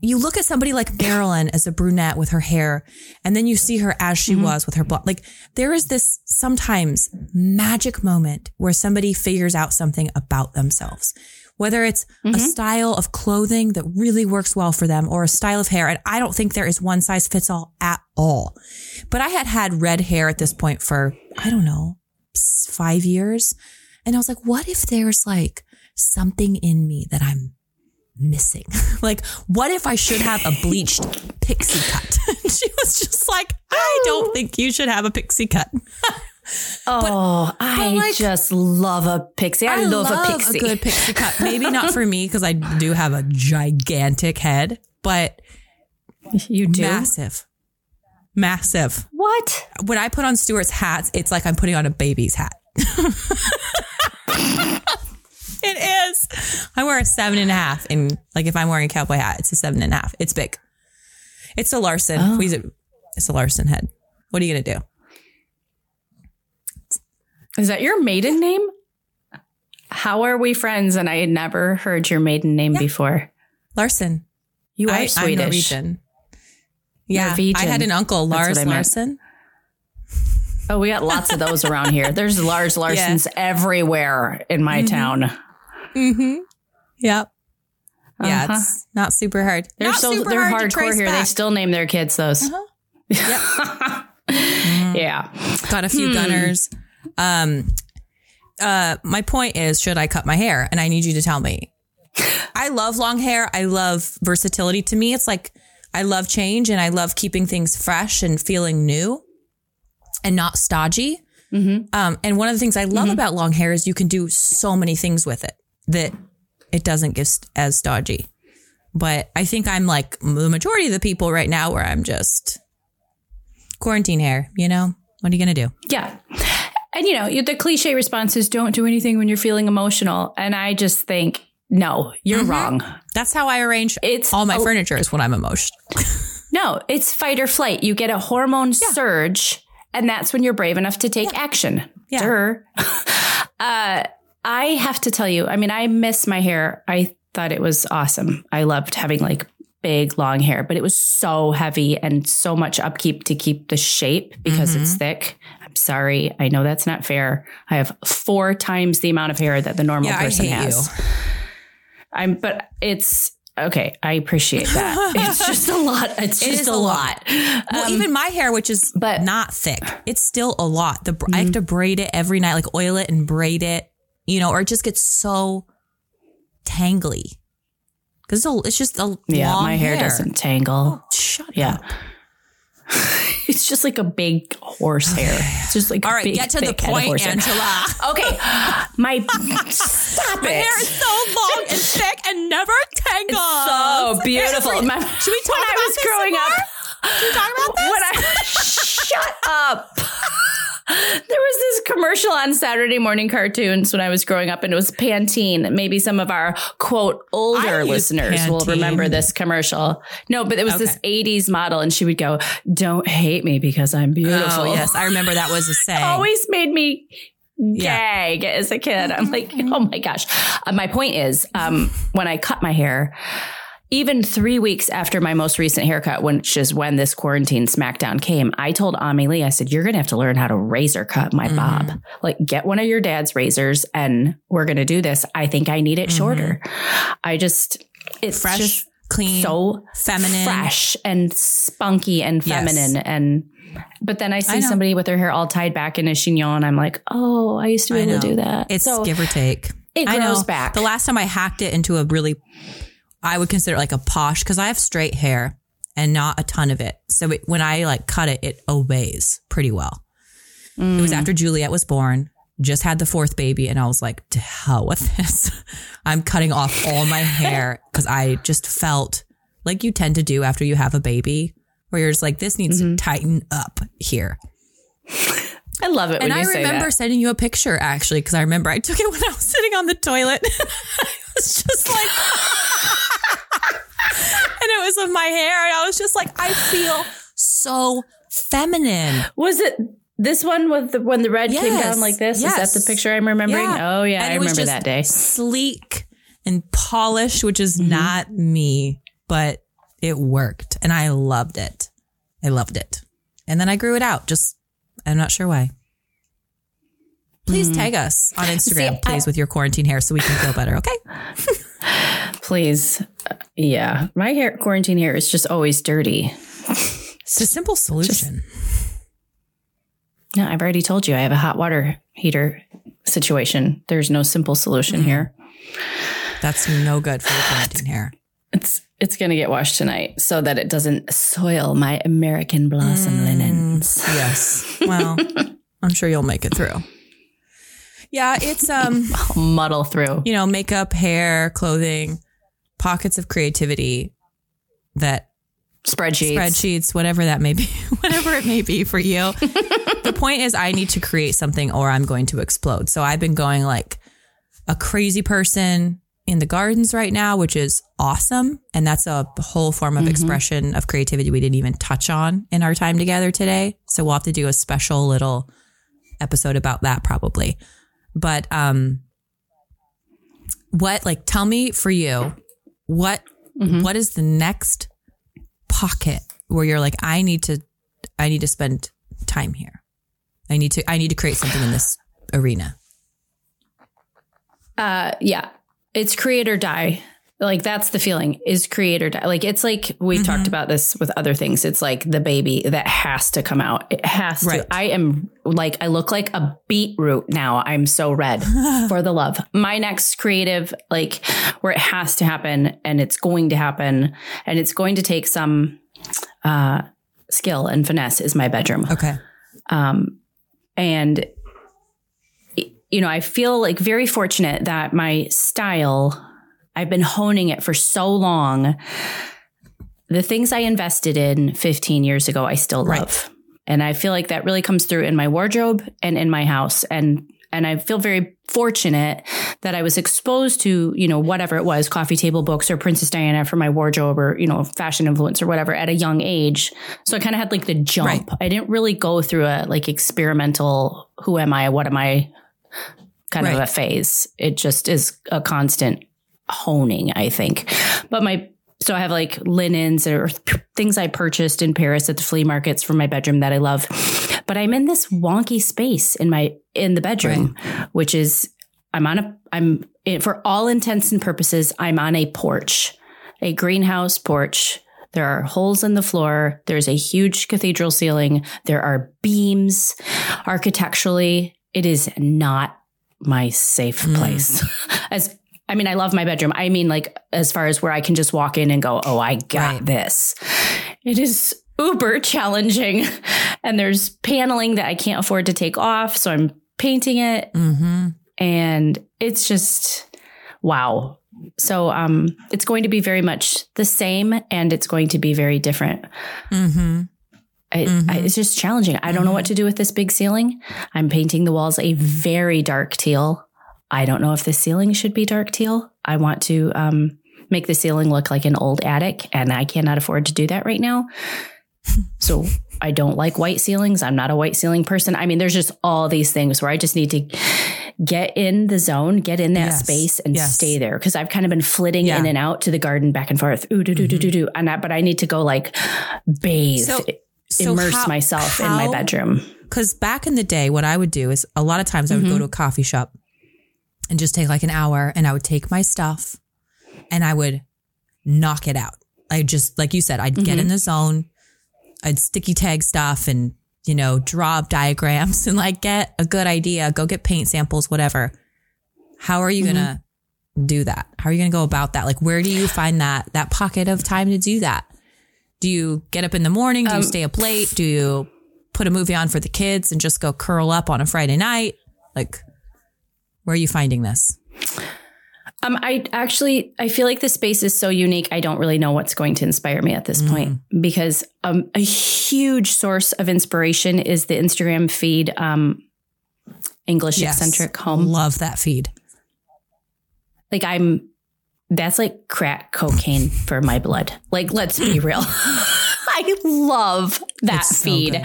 [SPEAKER 1] you look at somebody like Marilyn as a brunette with her hair, and then you see her as she
[SPEAKER 2] Mm-hmm.
[SPEAKER 1] was with her blonde. Like, there is this sometimes magic moment where somebody figures out something about themselves. Whether it's
[SPEAKER 2] Mm-hmm.
[SPEAKER 1] a style of clothing that really works well for them or a style of hair. And I don't think there is one size fits all at all. But I had had red hair at this point for, I don't know, five years. And I was like, what if there's like something in me that I'm missing? (laughs) like, what if I should have a bleached pixie cut? (laughs) And she was just like, I don't oh. think you should have a pixie cut. (laughs)
[SPEAKER 2] Oh, I
[SPEAKER 1] like-
[SPEAKER 2] just love a pixie. I, love, a pixie.
[SPEAKER 1] good pixie cut. Maybe not for me because I do have a gigantic head, but
[SPEAKER 2] you do
[SPEAKER 1] massive. Massive.
[SPEAKER 2] what?
[SPEAKER 1] When I put on Stuart's hats, it's like I'm putting on a baby's hat. (laughs) it is. I wear a seven and a half. And like if I'm wearing a cowboy hat, it's a seven and a half. It's big. It's a Larson.
[SPEAKER 2] Oh.
[SPEAKER 1] We use it- It's a Larson head. What are you going to do?
[SPEAKER 2] Is that your maiden name? How are we friends? And I had never heard your maiden name before.
[SPEAKER 1] Larson.
[SPEAKER 2] You are
[SPEAKER 1] I,
[SPEAKER 2] Swedish.
[SPEAKER 1] Yeah. I had an uncle, Lars. Larson.
[SPEAKER 2] Oh, we got lots of those around here. There's Lars (laughs) Larson's everywhere in my town.
[SPEAKER 1] Mm-hmm. Yep. Yeah,
[SPEAKER 2] Uh-huh.
[SPEAKER 1] it's not super hard.
[SPEAKER 2] They're
[SPEAKER 1] not
[SPEAKER 2] so
[SPEAKER 1] super
[SPEAKER 2] they're
[SPEAKER 1] hard
[SPEAKER 2] hardcore here. They still name their kids those. (laughs) yeah.
[SPEAKER 1] got a few
[SPEAKER 2] Hmm.
[SPEAKER 1] Gunnars. Um, uh, my point is, should I cut my hair? And I need you to tell me. I love long hair. I love versatility. To me, it's like I love change and I love keeping things fresh and feeling new and not stodgy.
[SPEAKER 2] Mm-hmm.
[SPEAKER 1] Um, and one of the things I love about long hair is you can do so many things with it that it doesn't get st- as stodgy. But I think I'm like the majority of the people right now where I'm just quarantine hair, you know? What are you going to do?
[SPEAKER 2] Yeah. And you know, the cliche response is don't do anything when you're feeling emotional. And I just think, no, you're wrong.
[SPEAKER 1] That's how I arrange
[SPEAKER 2] It's
[SPEAKER 1] all my
[SPEAKER 2] oh,
[SPEAKER 1] furniture is when I'm emotional. (laughs)
[SPEAKER 2] No, it's fight or flight. You get a hormone surge, and that's when you're brave enough to take action.
[SPEAKER 1] Yeah. (laughs)
[SPEAKER 2] Uh, I have to tell you, I mean, I miss my hair. I thought it was awesome. I loved having like big long hair, but it was so heavy and so much upkeep to keep the shape because
[SPEAKER 1] Mm-hmm.
[SPEAKER 2] it's thick. I'm sorry. I know that's not fair. I have four times the amount of hair that the normal
[SPEAKER 1] Yeah,
[SPEAKER 2] person has. I'm, but it's okay. I appreciate that. (laughs) it's just a lot. It's
[SPEAKER 1] It
[SPEAKER 2] just a
[SPEAKER 1] a
[SPEAKER 2] lot.
[SPEAKER 1] Well,
[SPEAKER 2] Um,
[SPEAKER 1] even my hair, which is
[SPEAKER 2] but-
[SPEAKER 1] not thick, it's still a lot. The I have to braid it every night, like oil it and braid it, you know, or it just gets so tangly. Because it's, it's just a
[SPEAKER 2] Yeah, my hair, doesn't tangle.
[SPEAKER 1] Shut
[SPEAKER 2] Yeah.
[SPEAKER 1] up. (laughs)
[SPEAKER 2] it's just like a big horse hair. It's just like
[SPEAKER 1] all right.
[SPEAKER 2] a big,
[SPEAKER 1] get to the
[SPEAKER 2] thick head of
[SPEAKER 1] point. Angela. (laughs)
[SPEAKER 2] Okay, my stop
[SPEAKER 1] My
[SPEAKER 2] it.
[SPEAKER 1] hair is so long and thick and never tangles.
[SPEAKER 2] so beautiful.
[SPEAKER 1] Every-
[SPEAKER 2] My-
[SPEAKER 1] Should we talk
[SPEAKER 2] when
[SPEAKER 1] about
[SPEAKER 2] I was
[SPEAKER 1] this
[SPEAKER 2] growing up?
[SPEAKER 1] Should we talk about this?
[SPEAKER 2] When I (laughs) shut up. There was this commercial on Saturday morning cartoons when I was growing up, and it was Pantene. Maybe some of our quote older listeners will remember this commercial. No, but it was this 80s model, and she would go, Don't hate me because I'm beautiful.
[SPEAKER 1] Oh, yes. I remember that was a (laughs) saying.
[SPEAKER 2] always made me
[SPEAKER 1] Yeah.
[SPEAKER 2] gag as a kid. I'm like, (laughs) oh my gosh. Uh, my point is, um, when I cut my hair, even three weeks after my most recent haircut, which is when this quarantine smackdown came, I told Ami Lee, I said, you're going to have to learn how to razor cut my mm-hmm. bob. Like, get one of your dad's razors and we're going to do this. I think I need it mm-hmm. shorter. I just, it's
[SPEAKER 1] Fresh,
[SPEAKER 2] just
[SPEAKER 1] clean,
[SPEAKER 2] so
[SPEAKER 1] feminine.
[SPEAKER 2] fresh and spunky and
[SPEAKER 1] Yes.
[SPEAKER 2] feminine and but then I see
[SPEAKER 1] I
[SPEAKER 2] somebody with their hair all tied back in a chignon and I'm like, oh, I used to be
[SPEAKER 1] I
[SPEAKER 2] able
[SPEAKER 1] know.
[SPEAKER 2] to do that.
[SPEAKER 1] It's
[SPEAKER 2] so
[SPEAKER 1] give or take.
[SPEAKER 2] it
[SPEAKER 1] I
[SPEAKER 2] grows back.
[SPEAKER 1] The last time I hacked it into a really, I would consider it like a posh because I have straight hair and not a ton of it. So it, when I like cut it, it obeys pretty well. It
[SPEAKER 2] Mm.
[SPEAKER 1] was after Juliet was born, just had the fourth baby, and I was like, to hell with this. (laughs) I'm cutting off all my hair (laughs) because I just felt like you tend to do after you have a baby, where you're just like, this needs
[SPEAKER 2] Mm-hmm.
[SPEAKER 1] to tighten up here.
[SPEAKER 2] I love it when
[SPEAKER 1] And I remember
[SPEAKER 2] that.
[SPEAKER 1] sending you a picture actually, because I remember I took it when I was sitting on the toilet. (laughs) I was just like, (laughs) and it was of my hair, and I was just like, I feel so feminine.
[SPEAKER 2] Was it this one with the when the red came down like this? Is that the picture I'm remembering? Oh yeah,
[SPEAKER 1] And
[SPEAKER 2] I remember that day.
[SPEAKER 1] Sleek and polished, which is
[SPEAKER 2] Mm-hmm.
[SPEAKER 1] not me, but it worked, and I loved it. I loved it, and then I grew it out. Just I'm not sure why. Please tag us on Instagram,
[SPEAKER 2] Mm-hmm. I-
[SPEAKER 1] please, with your quarantine hair so we can feel better. Okay. (laughs)
[SPEAKER 2] Please. Yeah. My hair quarantine hair is just always dirty.
[SPEAKER 1] It's a simple solution.
[SPEAKER 2] No, I've already told you I have a hot water heater situation. There's no simple solution
[SPEAKER 1] Mm-hmm.
[SPEAKER 2] here.
[SPEAKER 1] That's no good for your quarantine hair.
[SPEAKER 2] It's it's gonna get washed tonight so that it doesn't soil my American blossom
[SPEAKER 1] Mm.
[SPEAKER 2] linens.
[SPEAKER 1] Yes. Well, (laughs) I'm sure you'll make it through. Yeah, it's um, (laughs)
[SPEAKER 2] I'll muddle through.
[SPEAKER 1] you know, makeup, hair, clothing, pockets of creativity that
[SPEAKER 2] Spreadsheets.
[SPEAKER 1] spreadsheets, whatever that may be, (laughs) whatever it may be for you. (laughs) the point is, I need to create something or I'm going to explode. So I've been going like a crazy person in the gardens right now, which is awesome. And that's a whole form of expression of creativity we didn't even touch on in our time together today. So we'll have to do a special little episode about that probably. But, um, what, like, tell me for you, what, what is the next pocket where you're like, I need to, I need to spend time here. I need to I need to create something in this arena.
[SPEAKER 2] Uh, yeah, it's create or die. Like that's the feeling is create or die. Like it's like we
[SPEAKER 1] Mm-hmm.
[SPEAKER 2] talked about this with other things. It's like the baby that has to come out. It has
[SPEAKER 1] Right.
[SPEAKER 2] to. I am like I look like a beetroot now. I'm so red (laughs) for the love. My next creative like where it has to happen and it's going to happen and it's going to take some uh skill and finesse is my bedroom.
[SPEAKER 1] Okay.
[SPEAKER 2] Um, and, you know, I feel like very fortunate that my style, I've been honing it for so long. The things I invested in 15 years ago, I still
[SPEAKER 1] Right.
[SPEAKER 2] love. And I feel like that really comes through in my wardrobe and in my house. And and I feel very fortunate that I was exposed to, you know, whatever it was, coffee table books or Princess Diana for my wardrobe or, you know, fashion influence or whatever at a young age. So I kind of had like the jump.
[SPEAKER 1] Right.
[SPEAKER 2] I didn't really go through a like experimental, who am I? What am I? kind of a phase. It just is a constant honing, I think. But my, so I have like linens or things I purchased in Paris at the flea markets for my bedroom that I love. But I'm in this wonky space in my, in the bedroom, which is, I'm on a, I'm, for all intents and purposes, I'm on a porch, a greenhouse porch. There are holes in the floor. There's a huge cathedral ceiling. There are beams. Architecturally, it is not my safe hmm. place. (laughs) As I mean, I love my bedroom. I mean, like as far as where I can just walk in and go, oh, I got
[SPEAKER 1] Right.
[SPEAKER 2] this. It is uber challenging. (laughs) And there's paneling that I can't afford to take off. So I'm painting it
[SPEAKER 1] Mm-hmm.
[SPEAKER 2] and it's just wow. So um it's going to be very much the same and it's going to be very different.
[SPEAKER 1] Mm-hmm.
[SPEAKER 2] I,
[SPEAKER 1] Mhm.
[SPEAKER 2] I, it's just challenging. I don't know what to do with this big ceiling. I'm painting the walls a very dark teal. I don't know if the ceiling should be dark teal. I want to um, make the ceiling look like an old attic, and I cannot afford to do that right now. (laughs) So I don't like white ceilings. I'm not a white ceiling person. I mean, there's just all these things where I just need to get in the zone, get in that
[SPEAKER 1] Yes.
[SPEAKER 2] space, and
[SPEAKER 1] Yes.
[SPEAKER 2] stay there because I've kind of been flitting
[SPEAKER 1] Yeah.
[SPEAKER 2] in and out to the garden, back and forth. Ooh, do do do do do. And I, but I need to go like bathe
[SPEAKER 1] So- So
[SPEAKER 2] immerse
[SPEAKER 1] how-
[SPEAKER 2] myself in my bedroom.
[SPEAKER 1] Because back in the day, what I would do is a lot of times I would
[SPEAKER 2] Mm-hmm.
[SPEAKER 1] go to a coffee shop and just take like an hour and I would take my stuff and I would knock it out. I just, like you said, I'd get
[SPEAKER 2] Mm-hmm.
[SPEAKER 1] in the zone, I'd sticky tag stuff and, you know, draw up diagrams (laughs) and like get a good idea, go get paint samples, whatever. How are you going to do that? How are you going to go about that? Like, where do you find that, that pocket of time to do that? Do you get up in the morning? Do you stay up late? Do you put a movie on for the kids and just go curl up on a Friday night? Like, where are you finding this?
[SPEAKER 2] Um, I actually I feel like the space is so unique. I don't really know what's going to inspire me at this point because um, a huge source of inspiration is the Instagram feed, um, English
[SPEAKER 1] Yes.
[SPEAKER 2] eccentric home.
[SPEAKER 1] Love that feed.
[SPEAKER 2] Like I'm, that's like crack cocaine for my blood. Like let's be (clears throat) real. (laughs) I love that
[SPEAKER 1] It's
[SPEAKER 2] feed.
[SPEAKER 1] good.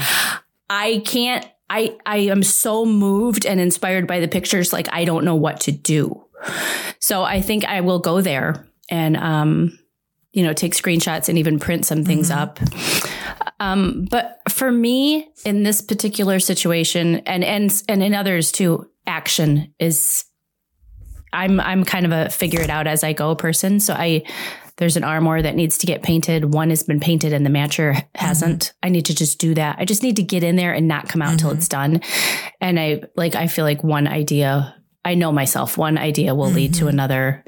[SPEAKER 2] I can't. I I am so moved and inspired by the pictures. Like I don't know what to do. So I think I will go there and um, you know, take screenshots and even print some things up. Um, but for me, in this particular situation, and and and in others too, action is. I'm I'm kind of a figure it out as I go person. So I there's an armoire that needs to get painted. One has been painted and the matcher hasn't. I need to just do that. I just need to get in there and not come out till it's done. And I like I feel like one idea, I know myself, one idea will lead to another.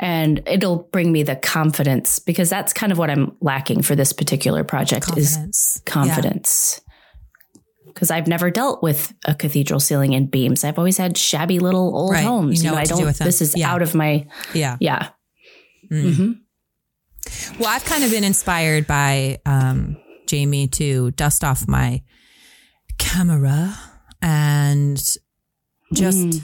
[SPEAKER 2] And it'll bring me the confidence because that's kind of what I'm lacking for this particular project is
[SPEAKER 1] Confidence.
[SPEAKER 2] confidence. Because I've never dealt with a cathedral ceiling and beams. I've always had shabby little old
[SPEAKER 1] Right. You
[SPEAKER 2] homes.
[SPEAKER 1] know
[SPEAKER 2] You know,
[SPEAKER 1] what
[SPEAKER 2] I
[SPEAKER 1] to do
[SPEAKER 2] don't.
[SPEAKER 1] with them.
[SPEAKER 2] This is
[SPEAKER 1] Yeah.
[SPEAKER 2] out of my
[SPEAKER 1] Yeah.
[SPEAKER 2] yeah.
[SPEAKER 1] Mm.
[SPEAKER 2] hmm
[SPEAKER 1] Well, I've kind of been inspired by um, Jamie to dust off my camera and just,
[SPEAKER 2] Mm.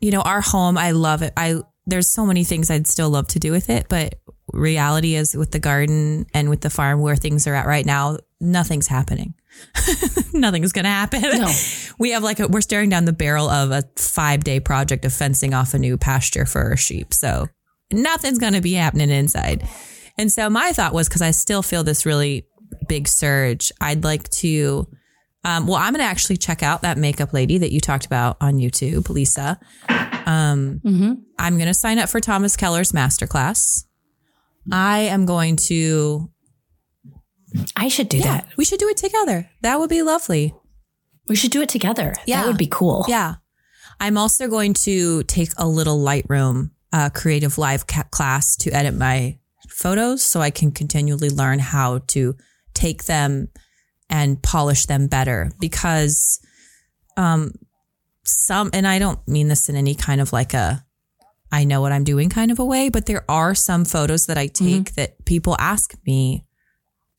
[SPEAKER 1] you know, our home. I love it. I there's so many things I'd still love to do with it, but reality is with the garden and with the farm where things are at right now, nothing's happening. (laughs) Nothing's going to happen.
[SPEAKER 2] No. (laughs)
[SPEAKER 1] We have like a, we're staring down the barrel of a five day project of fencing off a new pasture for our sheep. So nothing's going to be happening inside. And so my thought was because I still feel this really big surge, I'd like to Um, well, I'm going to actually check out that makeup lady that you talked about on YouTube, Lisa. Um,
[SPEAKER 2] Mm-hmm.
[SPEAKER 1] I'm going to sign up for Thomas Keller's masterclass. I am going to.
[SPEAKER 2] I should do that.
[SPEAKER 1] we should do it together. That would be lovely.
[SPEAKER 2] We should do it together.
[SPEAKER 1] Yeah.
[SPEAKER 2] That would be cool.
[SPEAKER 1] Yeah. I'm also going to take a little Lightroom uh, creative live ca- class to edit my photos so I can continually learn how to take them and polish them better because um some and I don't mean this in any kind of like a I know what I'm doing kind of a way, but there are some photos that I take that people ask me,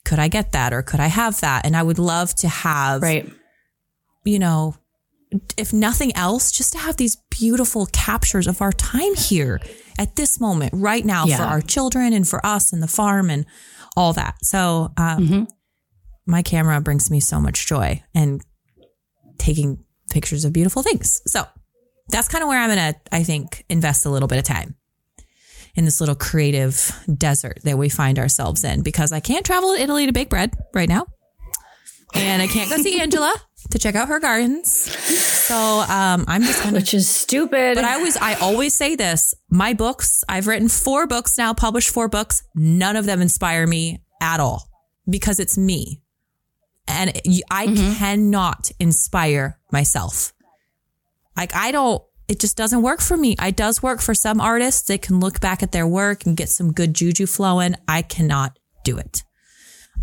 [SPEAKER 1] could I get that or could I have that? And I would love to have
[SPEAKER 2] Right.
[SPEAKER 1] you know, if nothing else, just to have these beautiful captures of our time here at this moment, right now, for our children and for us and the farm and all that. So, um, my camera brings me so much joy and taking pictures of beautiful things. So, that's kind of where I'm going to, I think, invest a little bit of time in this little creative desert that we find ourselves in because I can't travel to Italy to bake bread right now and I can't go see (laughs) Angela to check out her gardens. So um, I'm just gonna.
[SPEAKER 2] Which is stupid.
[SPEAKER 1] But I always, I always say this: my books. I've written four books now, published four books. None of them inspire me at all because it's me, and I cannot inspire myself. Like I don't. It just doesn't work for me. It does work for some artists. They can look back at their work and get some good juju flowing. I cannot do it.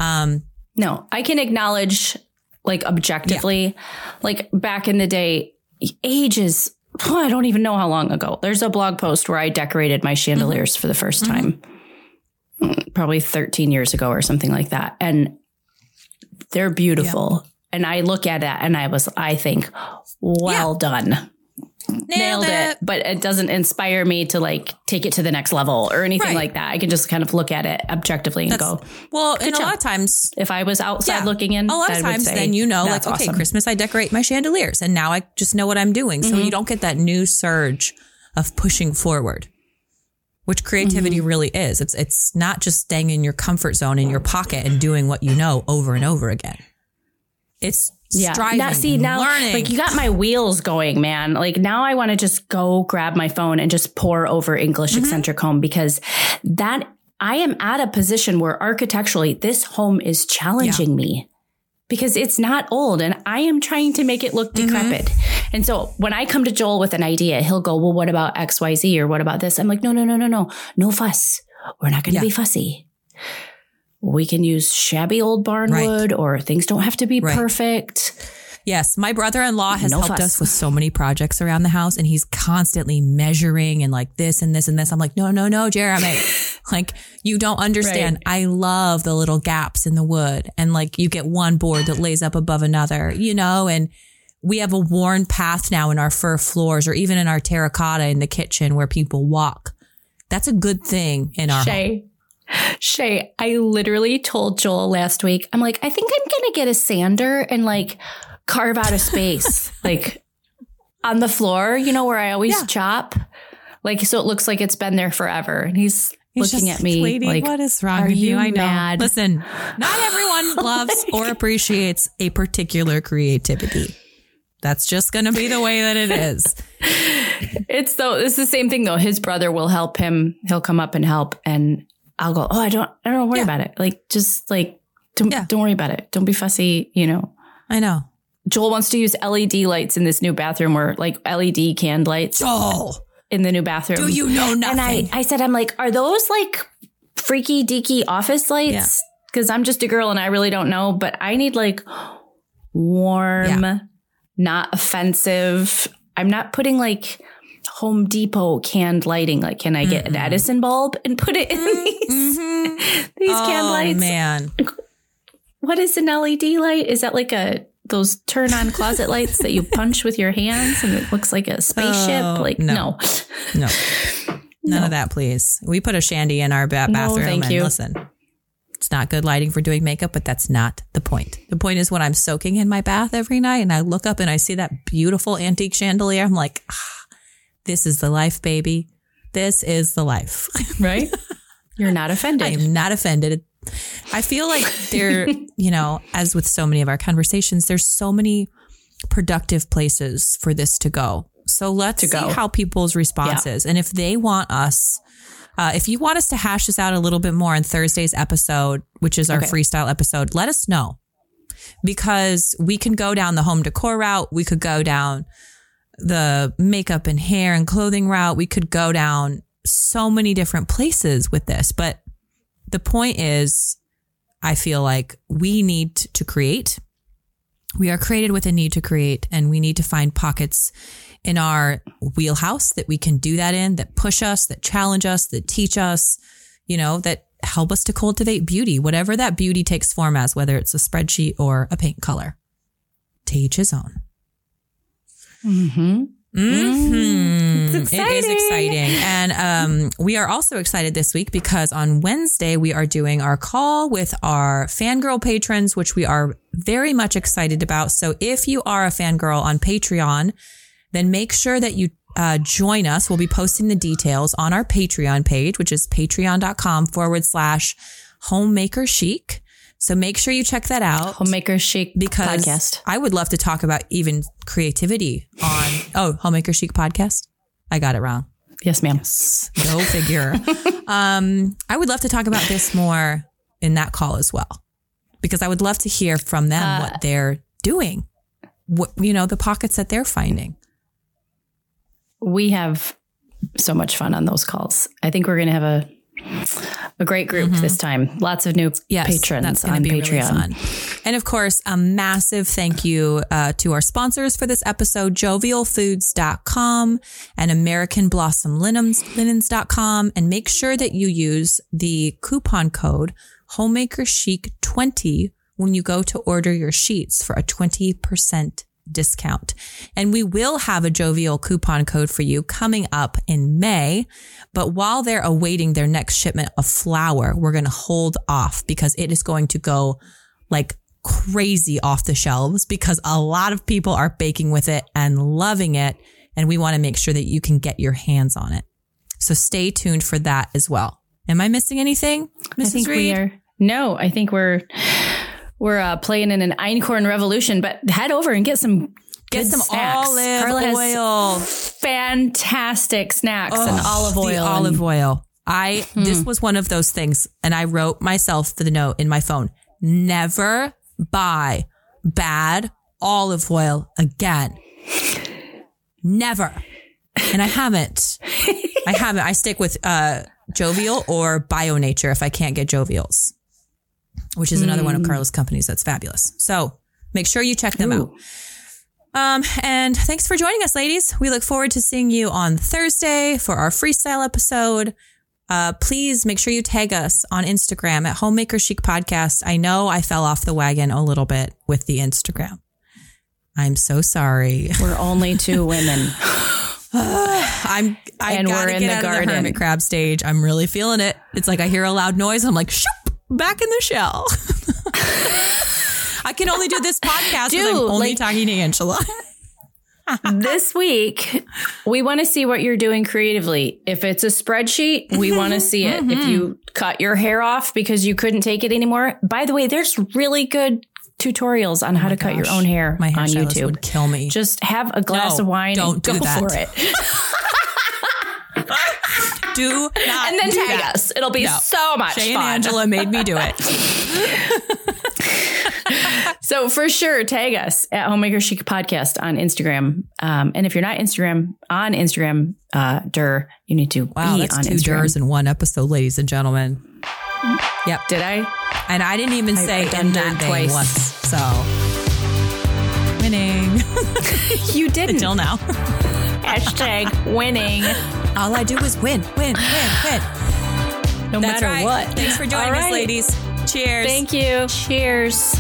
[SPEAKER 1] Um,
[SPEAKER 2] No, I can acknowledge, like objectively, like back in the day, ages. oh, (sighs) I don't even know how long ago. There's a blog post where I decorated my chandeliers for the 1st time, Mm, probably 13 years ago or something like that, and they're beautiful. And I look at it and I was, I think, well done. Nailed, it. But it doesn't inspire me to like take it to the next level or anything
[SPEAKER 1] Right.
[SPEAKER 2] like that. I can just kind of look at it objectively and
[SPEAKER 1] That's-
[SPEAKER 2] go,
[SPEAKER 1] Well, and a lot of times
[SPEAKER 2] if I was outside looking in,
[SPEAKER 1] a lot of times then you know like
[SPEAKER 2] "That's
[SPEAKER 1] okay
[SPEAKER 2] awesome."
[SPEAKER 1] christmas i decorate my chandeliers and now i just know what i'm doing so
[SPEAKER 2] Mm-hmm.
[SPEAKER 1] you don't get that new surge of pushing forward which creativity
[SPEAKER 2] Mm-hmm.
[SPEAKER 1] really is it's it's not just staying in your comfort zone in your pocket and doing what you know over and over again it's
[SPEAKER 2] Yeah.
[SPEAKER 1] striving
[SPEAKER 2] now, see, now,
[SPEAKER 1] learning
[SPEAKER 2] like you got my wheels going, man. Like now I want to just go grab my phone and just pour over English
[SPEAKER 1] Mm-hmm.
[SPEAKER 2] eccentric home because that I am at a position where architecturally this home is challenging me because it's not old and I am trying to make it look
[SPEAKER 1] Mm-hmm.
[SPEAKER 2] decrepit. And so when I come to Joel with an idea, he'll go, well, what about XYZ or what about this? I'm like, no, no, no, no, no, no fuss. We're not going to
[SPEAKER 1] Yeah.
[SPEAKER 2] be fussy. We can use shabby old barn
[SPEAKER 1] Right.
[SPEAKER 2] wood or things don't have to be
[SPEAKER 1] Right.
[SPEAKER 2] perfect.
[SPEAKER 1] Yes, my brother-in-law has
[SPEAKER 2] No
[SPEAKER 1] helped
[SPEAKER 2] fuss.
[SPEAKER 1] us with so many projects around the house and he's constantly measuring and like this and this and this. I'm like, "No, no, no, Jeremy. (laughs) like you don't understand. I love the little gaps in the wood and like you get one board that lays up above another, you know, and we have a worn path now in our fir floors or even in our terracotta in the kitchen where people walk. That's a good thing in our home.
[SPEAKER 2] Shaye, I literally told Joel last week, I'm like, I think I'm going to get a sander and like carve out a space, (laughs) like on the floor, you know, where I always
[SPEAKER 1] Yeah.
[SPEAKER 2] chop. Like, so it looks like it's been there forever. And he's,
[SPEAKER 1] He's
[SPEAKER 2] looking at me
[SPEAKER 1] lady,
[SPEAKER 2] like,
[SPEAKER 1] what is wrong
[SPEAKER 2] are
[SPEAKER 1] with you?
[SPEAKER 2] you
[SPEAKER 1] I know.
[SPEAKER 2] mad?
[SPEAKER 1] Listen, (laughs) not everyone loves or appreciates a particular creativity. That's just going to be the way that it is. (laughs)
[SPEAKER 2] It's though it's the same thing though. His brother will help him. He'll come up and help, and I'll go. Oh, I don't. I don't worry
[SPEAKER 1] Yeah.
[SPEAKER 2] about it. Like just like don't
[SPEAKER 1] Yeah.
[SPEAKER 2] don't worry about it. Don't be fussy. You know.
[SPEAKER 1] I know.
[SPEAKER 2] Joel wants to use LED lights in this new bathroom, or like LED canned lights
[SPEAKER 1] Oh,
[SPEAKER 2] in the new bathroom.
[SPEAKER 1] do you know nothing? And?
[SPEAKER 2] I, I said, I'm like, are those like freaky deaky office lights? Because I'm just a girl and I really don't know, but I need like warm,
[SPEAKER 1] Yeah.
[SPEAKER 2] not offensive. I'm not putting like Home Depot canned lighting. Like, can I get an mm-hmm. Edison bulb and put it in mm-hmm. these, mm-hmm. these canned
[SPEAKER 1] oh,
[SPEAKER 2] lights?
[SPEAKER 1] man.
[SPEAKER 2] What is an LED light? Is that like a those turn on closet lights that you (laughs) punch with your hands and it looks like a spaceship?
[SPEAKER 1] Oh,
[SPEAKER 2] like
[SPEAKER 1] no.
[SPEAKER 2] no.
[SPEAKER 1] No. None of that, please. We put a shandy in our ba-
[SPEAKER 2] No,
[SPEAKER 1] bathroom.
[SPEAKER 2] thank
[SPEAKER 1] and
[SPEAKER 2] you.
[SPEAKER 1] listen, it's not good lighting for doing makeup, but that's not the point. The point is when I'm soaking in my bath every night and I look up and I see that beautiful antique chandelier, I'm like, ah, this is the life, baby. This is the life. (laughs)
[SPEAKER 2] right? You're not offended.
[SPEAKER 1] I am not offended. I feel like there, (laughs) you know, as with so many of our conversations, there's so many productive places for this to go. So let's
[SPEAKER 2] To
[SPEAKER 1] see
[SPEAKER 2] go.
[SPEAKER 1] how people's response
[SPEAKER 2] Yeah.
[SPEAKER 1] is. And if they want us, uh, if you want us to hash this out a little bit more in Thursday's episode, which is our
[SPEAKER 2] Okay.
[SPEAKER 1] freestyle episode, let us know because we can go down the home decor route. We could go down the makeup and hair and clothing route. We could go down so many different places with this. But the point is, I feel like we need to create. We are created with a need to create, and we need to find pockets in our wheelhouse that we can do that in, that push us, that challenge us, that teach us, you know, that help us to cultivate beauty, whatever that beauty takes form as, whether it's a spreadsheet or a paint color. To each his own.
[SPEAKER 2] Mm-hmm.
[SPEAKER 1] Mhm.
[SPEAKER 2] It's
[SPEAKER 1] It is
[SPEAKER 2] exciting.
[SPEAKER 1] exciting. And um, we are also excited this week because on Wednesday, we are doing our call with our fangirl patrons, which we are very much excited about. So if you are a fangirl on Patreon, then make sure that you uh, join us. We'll be posting the details on our Patreon page, which is patreon.com forward slash homemaker chic. So make sure you check that out
[SPEAKER 2] Homemaker Chic
[SPEAKER 1] because
[SPEAKER 2] podcast.
[SPEAKER 1] I would love to talk about even creativity on (laughs) oh homemaker chic podcast. I got it wrong.
[SPEAKER 2] Yes, ma'am.
[SPEAKER 1] Go figure. (laughs) um, I would love to talk about this more in that call as well, because I would love to hear from them
[SPEAKER 2] Uh,
[SPEAKER 1] what they're doing, what you know, the pockets that they're finding.
[SPEAKER 2] We have so much fun on those calls. I think we're going to have a a great group this time. Lots of new
[SPEAKER 1] Mm-hmm. Yes,
[SPEAKER 2] patrons on Patreon.
[SPEAKER 1] really. And of course, a massive thank you uh, to our sponsors for this episode, jovialfoods.com and American Blossom Linens, linens.com. And make sure that you use the coupon code homemaker chic 20 when you go to order your sheets for a 20% discount. And we will have a jovial coupon code for you coming up in May. But while they're awaiting their next shipment of flour, we're going to hold off because it is going to go like crazy off the shelves because a lot of people are baking with it and loving it. And we want to make sure that you can get your hands on it. So stay tuned for that as well. Am I missing anything, Mrs.
[SPEAKER 2] I think
[SPEAKER 1] Reed?
[SPEAKER 2] we are. No, I think we're we're uh, playing in an einkorn revolution. But head over and get some
[SPEAKER 1] Get
[SPEAKER 2] good
[SPEAKER 1] some
[SPEAKER 2] snacks.
[SPEAKER 1] olive
[SPEAKER 2] Carla
[SPEAKER 1] oil.
[SPEAKER 2] fantastic snacks and olive oil. And-
[SPEAKER 1] olive oil. I this was one of those things, and I wrote myself the note in my phone: never buy bad olive oil again. Never. And I haven't. I haven't. I stick with uh, Jovial or Bionaturae if I can't get Jovials, which is another one of Carla's companies that's fabulous. So make sure you check them out. Um, and thanks for joining us, ladies. We look forward to seeing you on Thursday for our freestyle episode. Uh, please make sure you tag us on Instagram at Homemaker Chic Podcast. I know I fell off the wagon a little bit with the Instagram. I'm so sorry. (laughs)
[SPEAKER 2] We're only two women. (sighs)
[SPEAKER 1] I'm I
[SPEAKER 2] And
[SPEAKER 1] gotta
[SPEAKER 2] we're in
[SPEAKER 1] get
[SPEAKER 2] the
[SPEAKER 1] out of
[SPEAKER 2] garden.
[SPEAKER 1] the hermit crab stage. I'm really feeling it. It's like I hear a loud noise. I'm like, shoop, back in the shell. (laughs) I can only do this podcast because I'm only
[SPEAKER 2] like-
[SPEAKER 1] talking to Angela. (laughs) (laughs)
[SPEAKER 2] this week, we want to see what you're doing creatively. If it's a spreadsheet, we want to mm-hmm. see it. If mm-hmm. you cut your hair off because you couldn't take it anymore, by the way, there's really good tutorials on oh how to cut your own hair
[SPEAKER 1] My
[SPEAKER 2] on
[SPEAKER 1] hairstylist
[SPEAKER 2] YouTube.
[SPEAKER 1] would kill me.
[SPEAKER 2] Just have a glass
[SPEAKER 1] No,
[SPEAKER 2] of wine
[SPEAKER 1] don't
[SPEAKER 2] and
[SPEAKER 1] do
[SPEAKER 2] go
[SPEAKER 1] that.
[SPEAKER 2] for it.
[SPEAKER 1] Do not
[SPEAKER 2] And then
[SPEAKER 1] do
[SPEAKER 2] tag
[SPEAKER 1] that.
[SPEAKER 2] us. It'll be
[SPEAKER 1] No.
[SPEAKER 2] so much
[SPEAKER 1] Shaye
[SPEAKER 2] fun.
[SPEAKER 1] and Angela made me do it. (laughs)
[SPEAKER 2] So for sure, tag us at Homemaker Chic Podcast on Instagram. Um, and if you're not Instagram on Instagram, uh, Dur, you need to
[SPEAKER 1] Wow,
[SPEAKER 2] be
[SPEAKER 1] that's
[SPEAKER 2] on
[SPEAKER 1] two
[SPEAKER 2] Instagram.
[SPEAKER 1] jurors in one episode, ladies and gentlemen. Yep.
[SPEAKER 2] Did I?
[SPEAKER 1] And I didn't even say
[SPEAKER 2] I've done
[SPEAKER 1] in
[SPEAKER 2] that
[SPEAKER 1] that vein
[SPEAKER 2] twice.
[SPEAKER 1] once. So winning (laughs)
[SPEAKER 2] You (laughs) didn't.
[SPEAKER 1] until now.
[SPEAKER 2] Hashtag winning.
[SPEAKER 1] All I do is win, win, win, win.
[SPEAKER 2] No
[SPEAKER 1] That's
[SPEAKER 2] matter
[SPEAKER 1] right.
[SPEAKER 2] what.
[SPEAKER 1] Thanks for joining
[SPEAKER 2] All
[SPEAKER 1] us, ladies. Cheers.
[SPEAKER 2] Thank you. Cheers.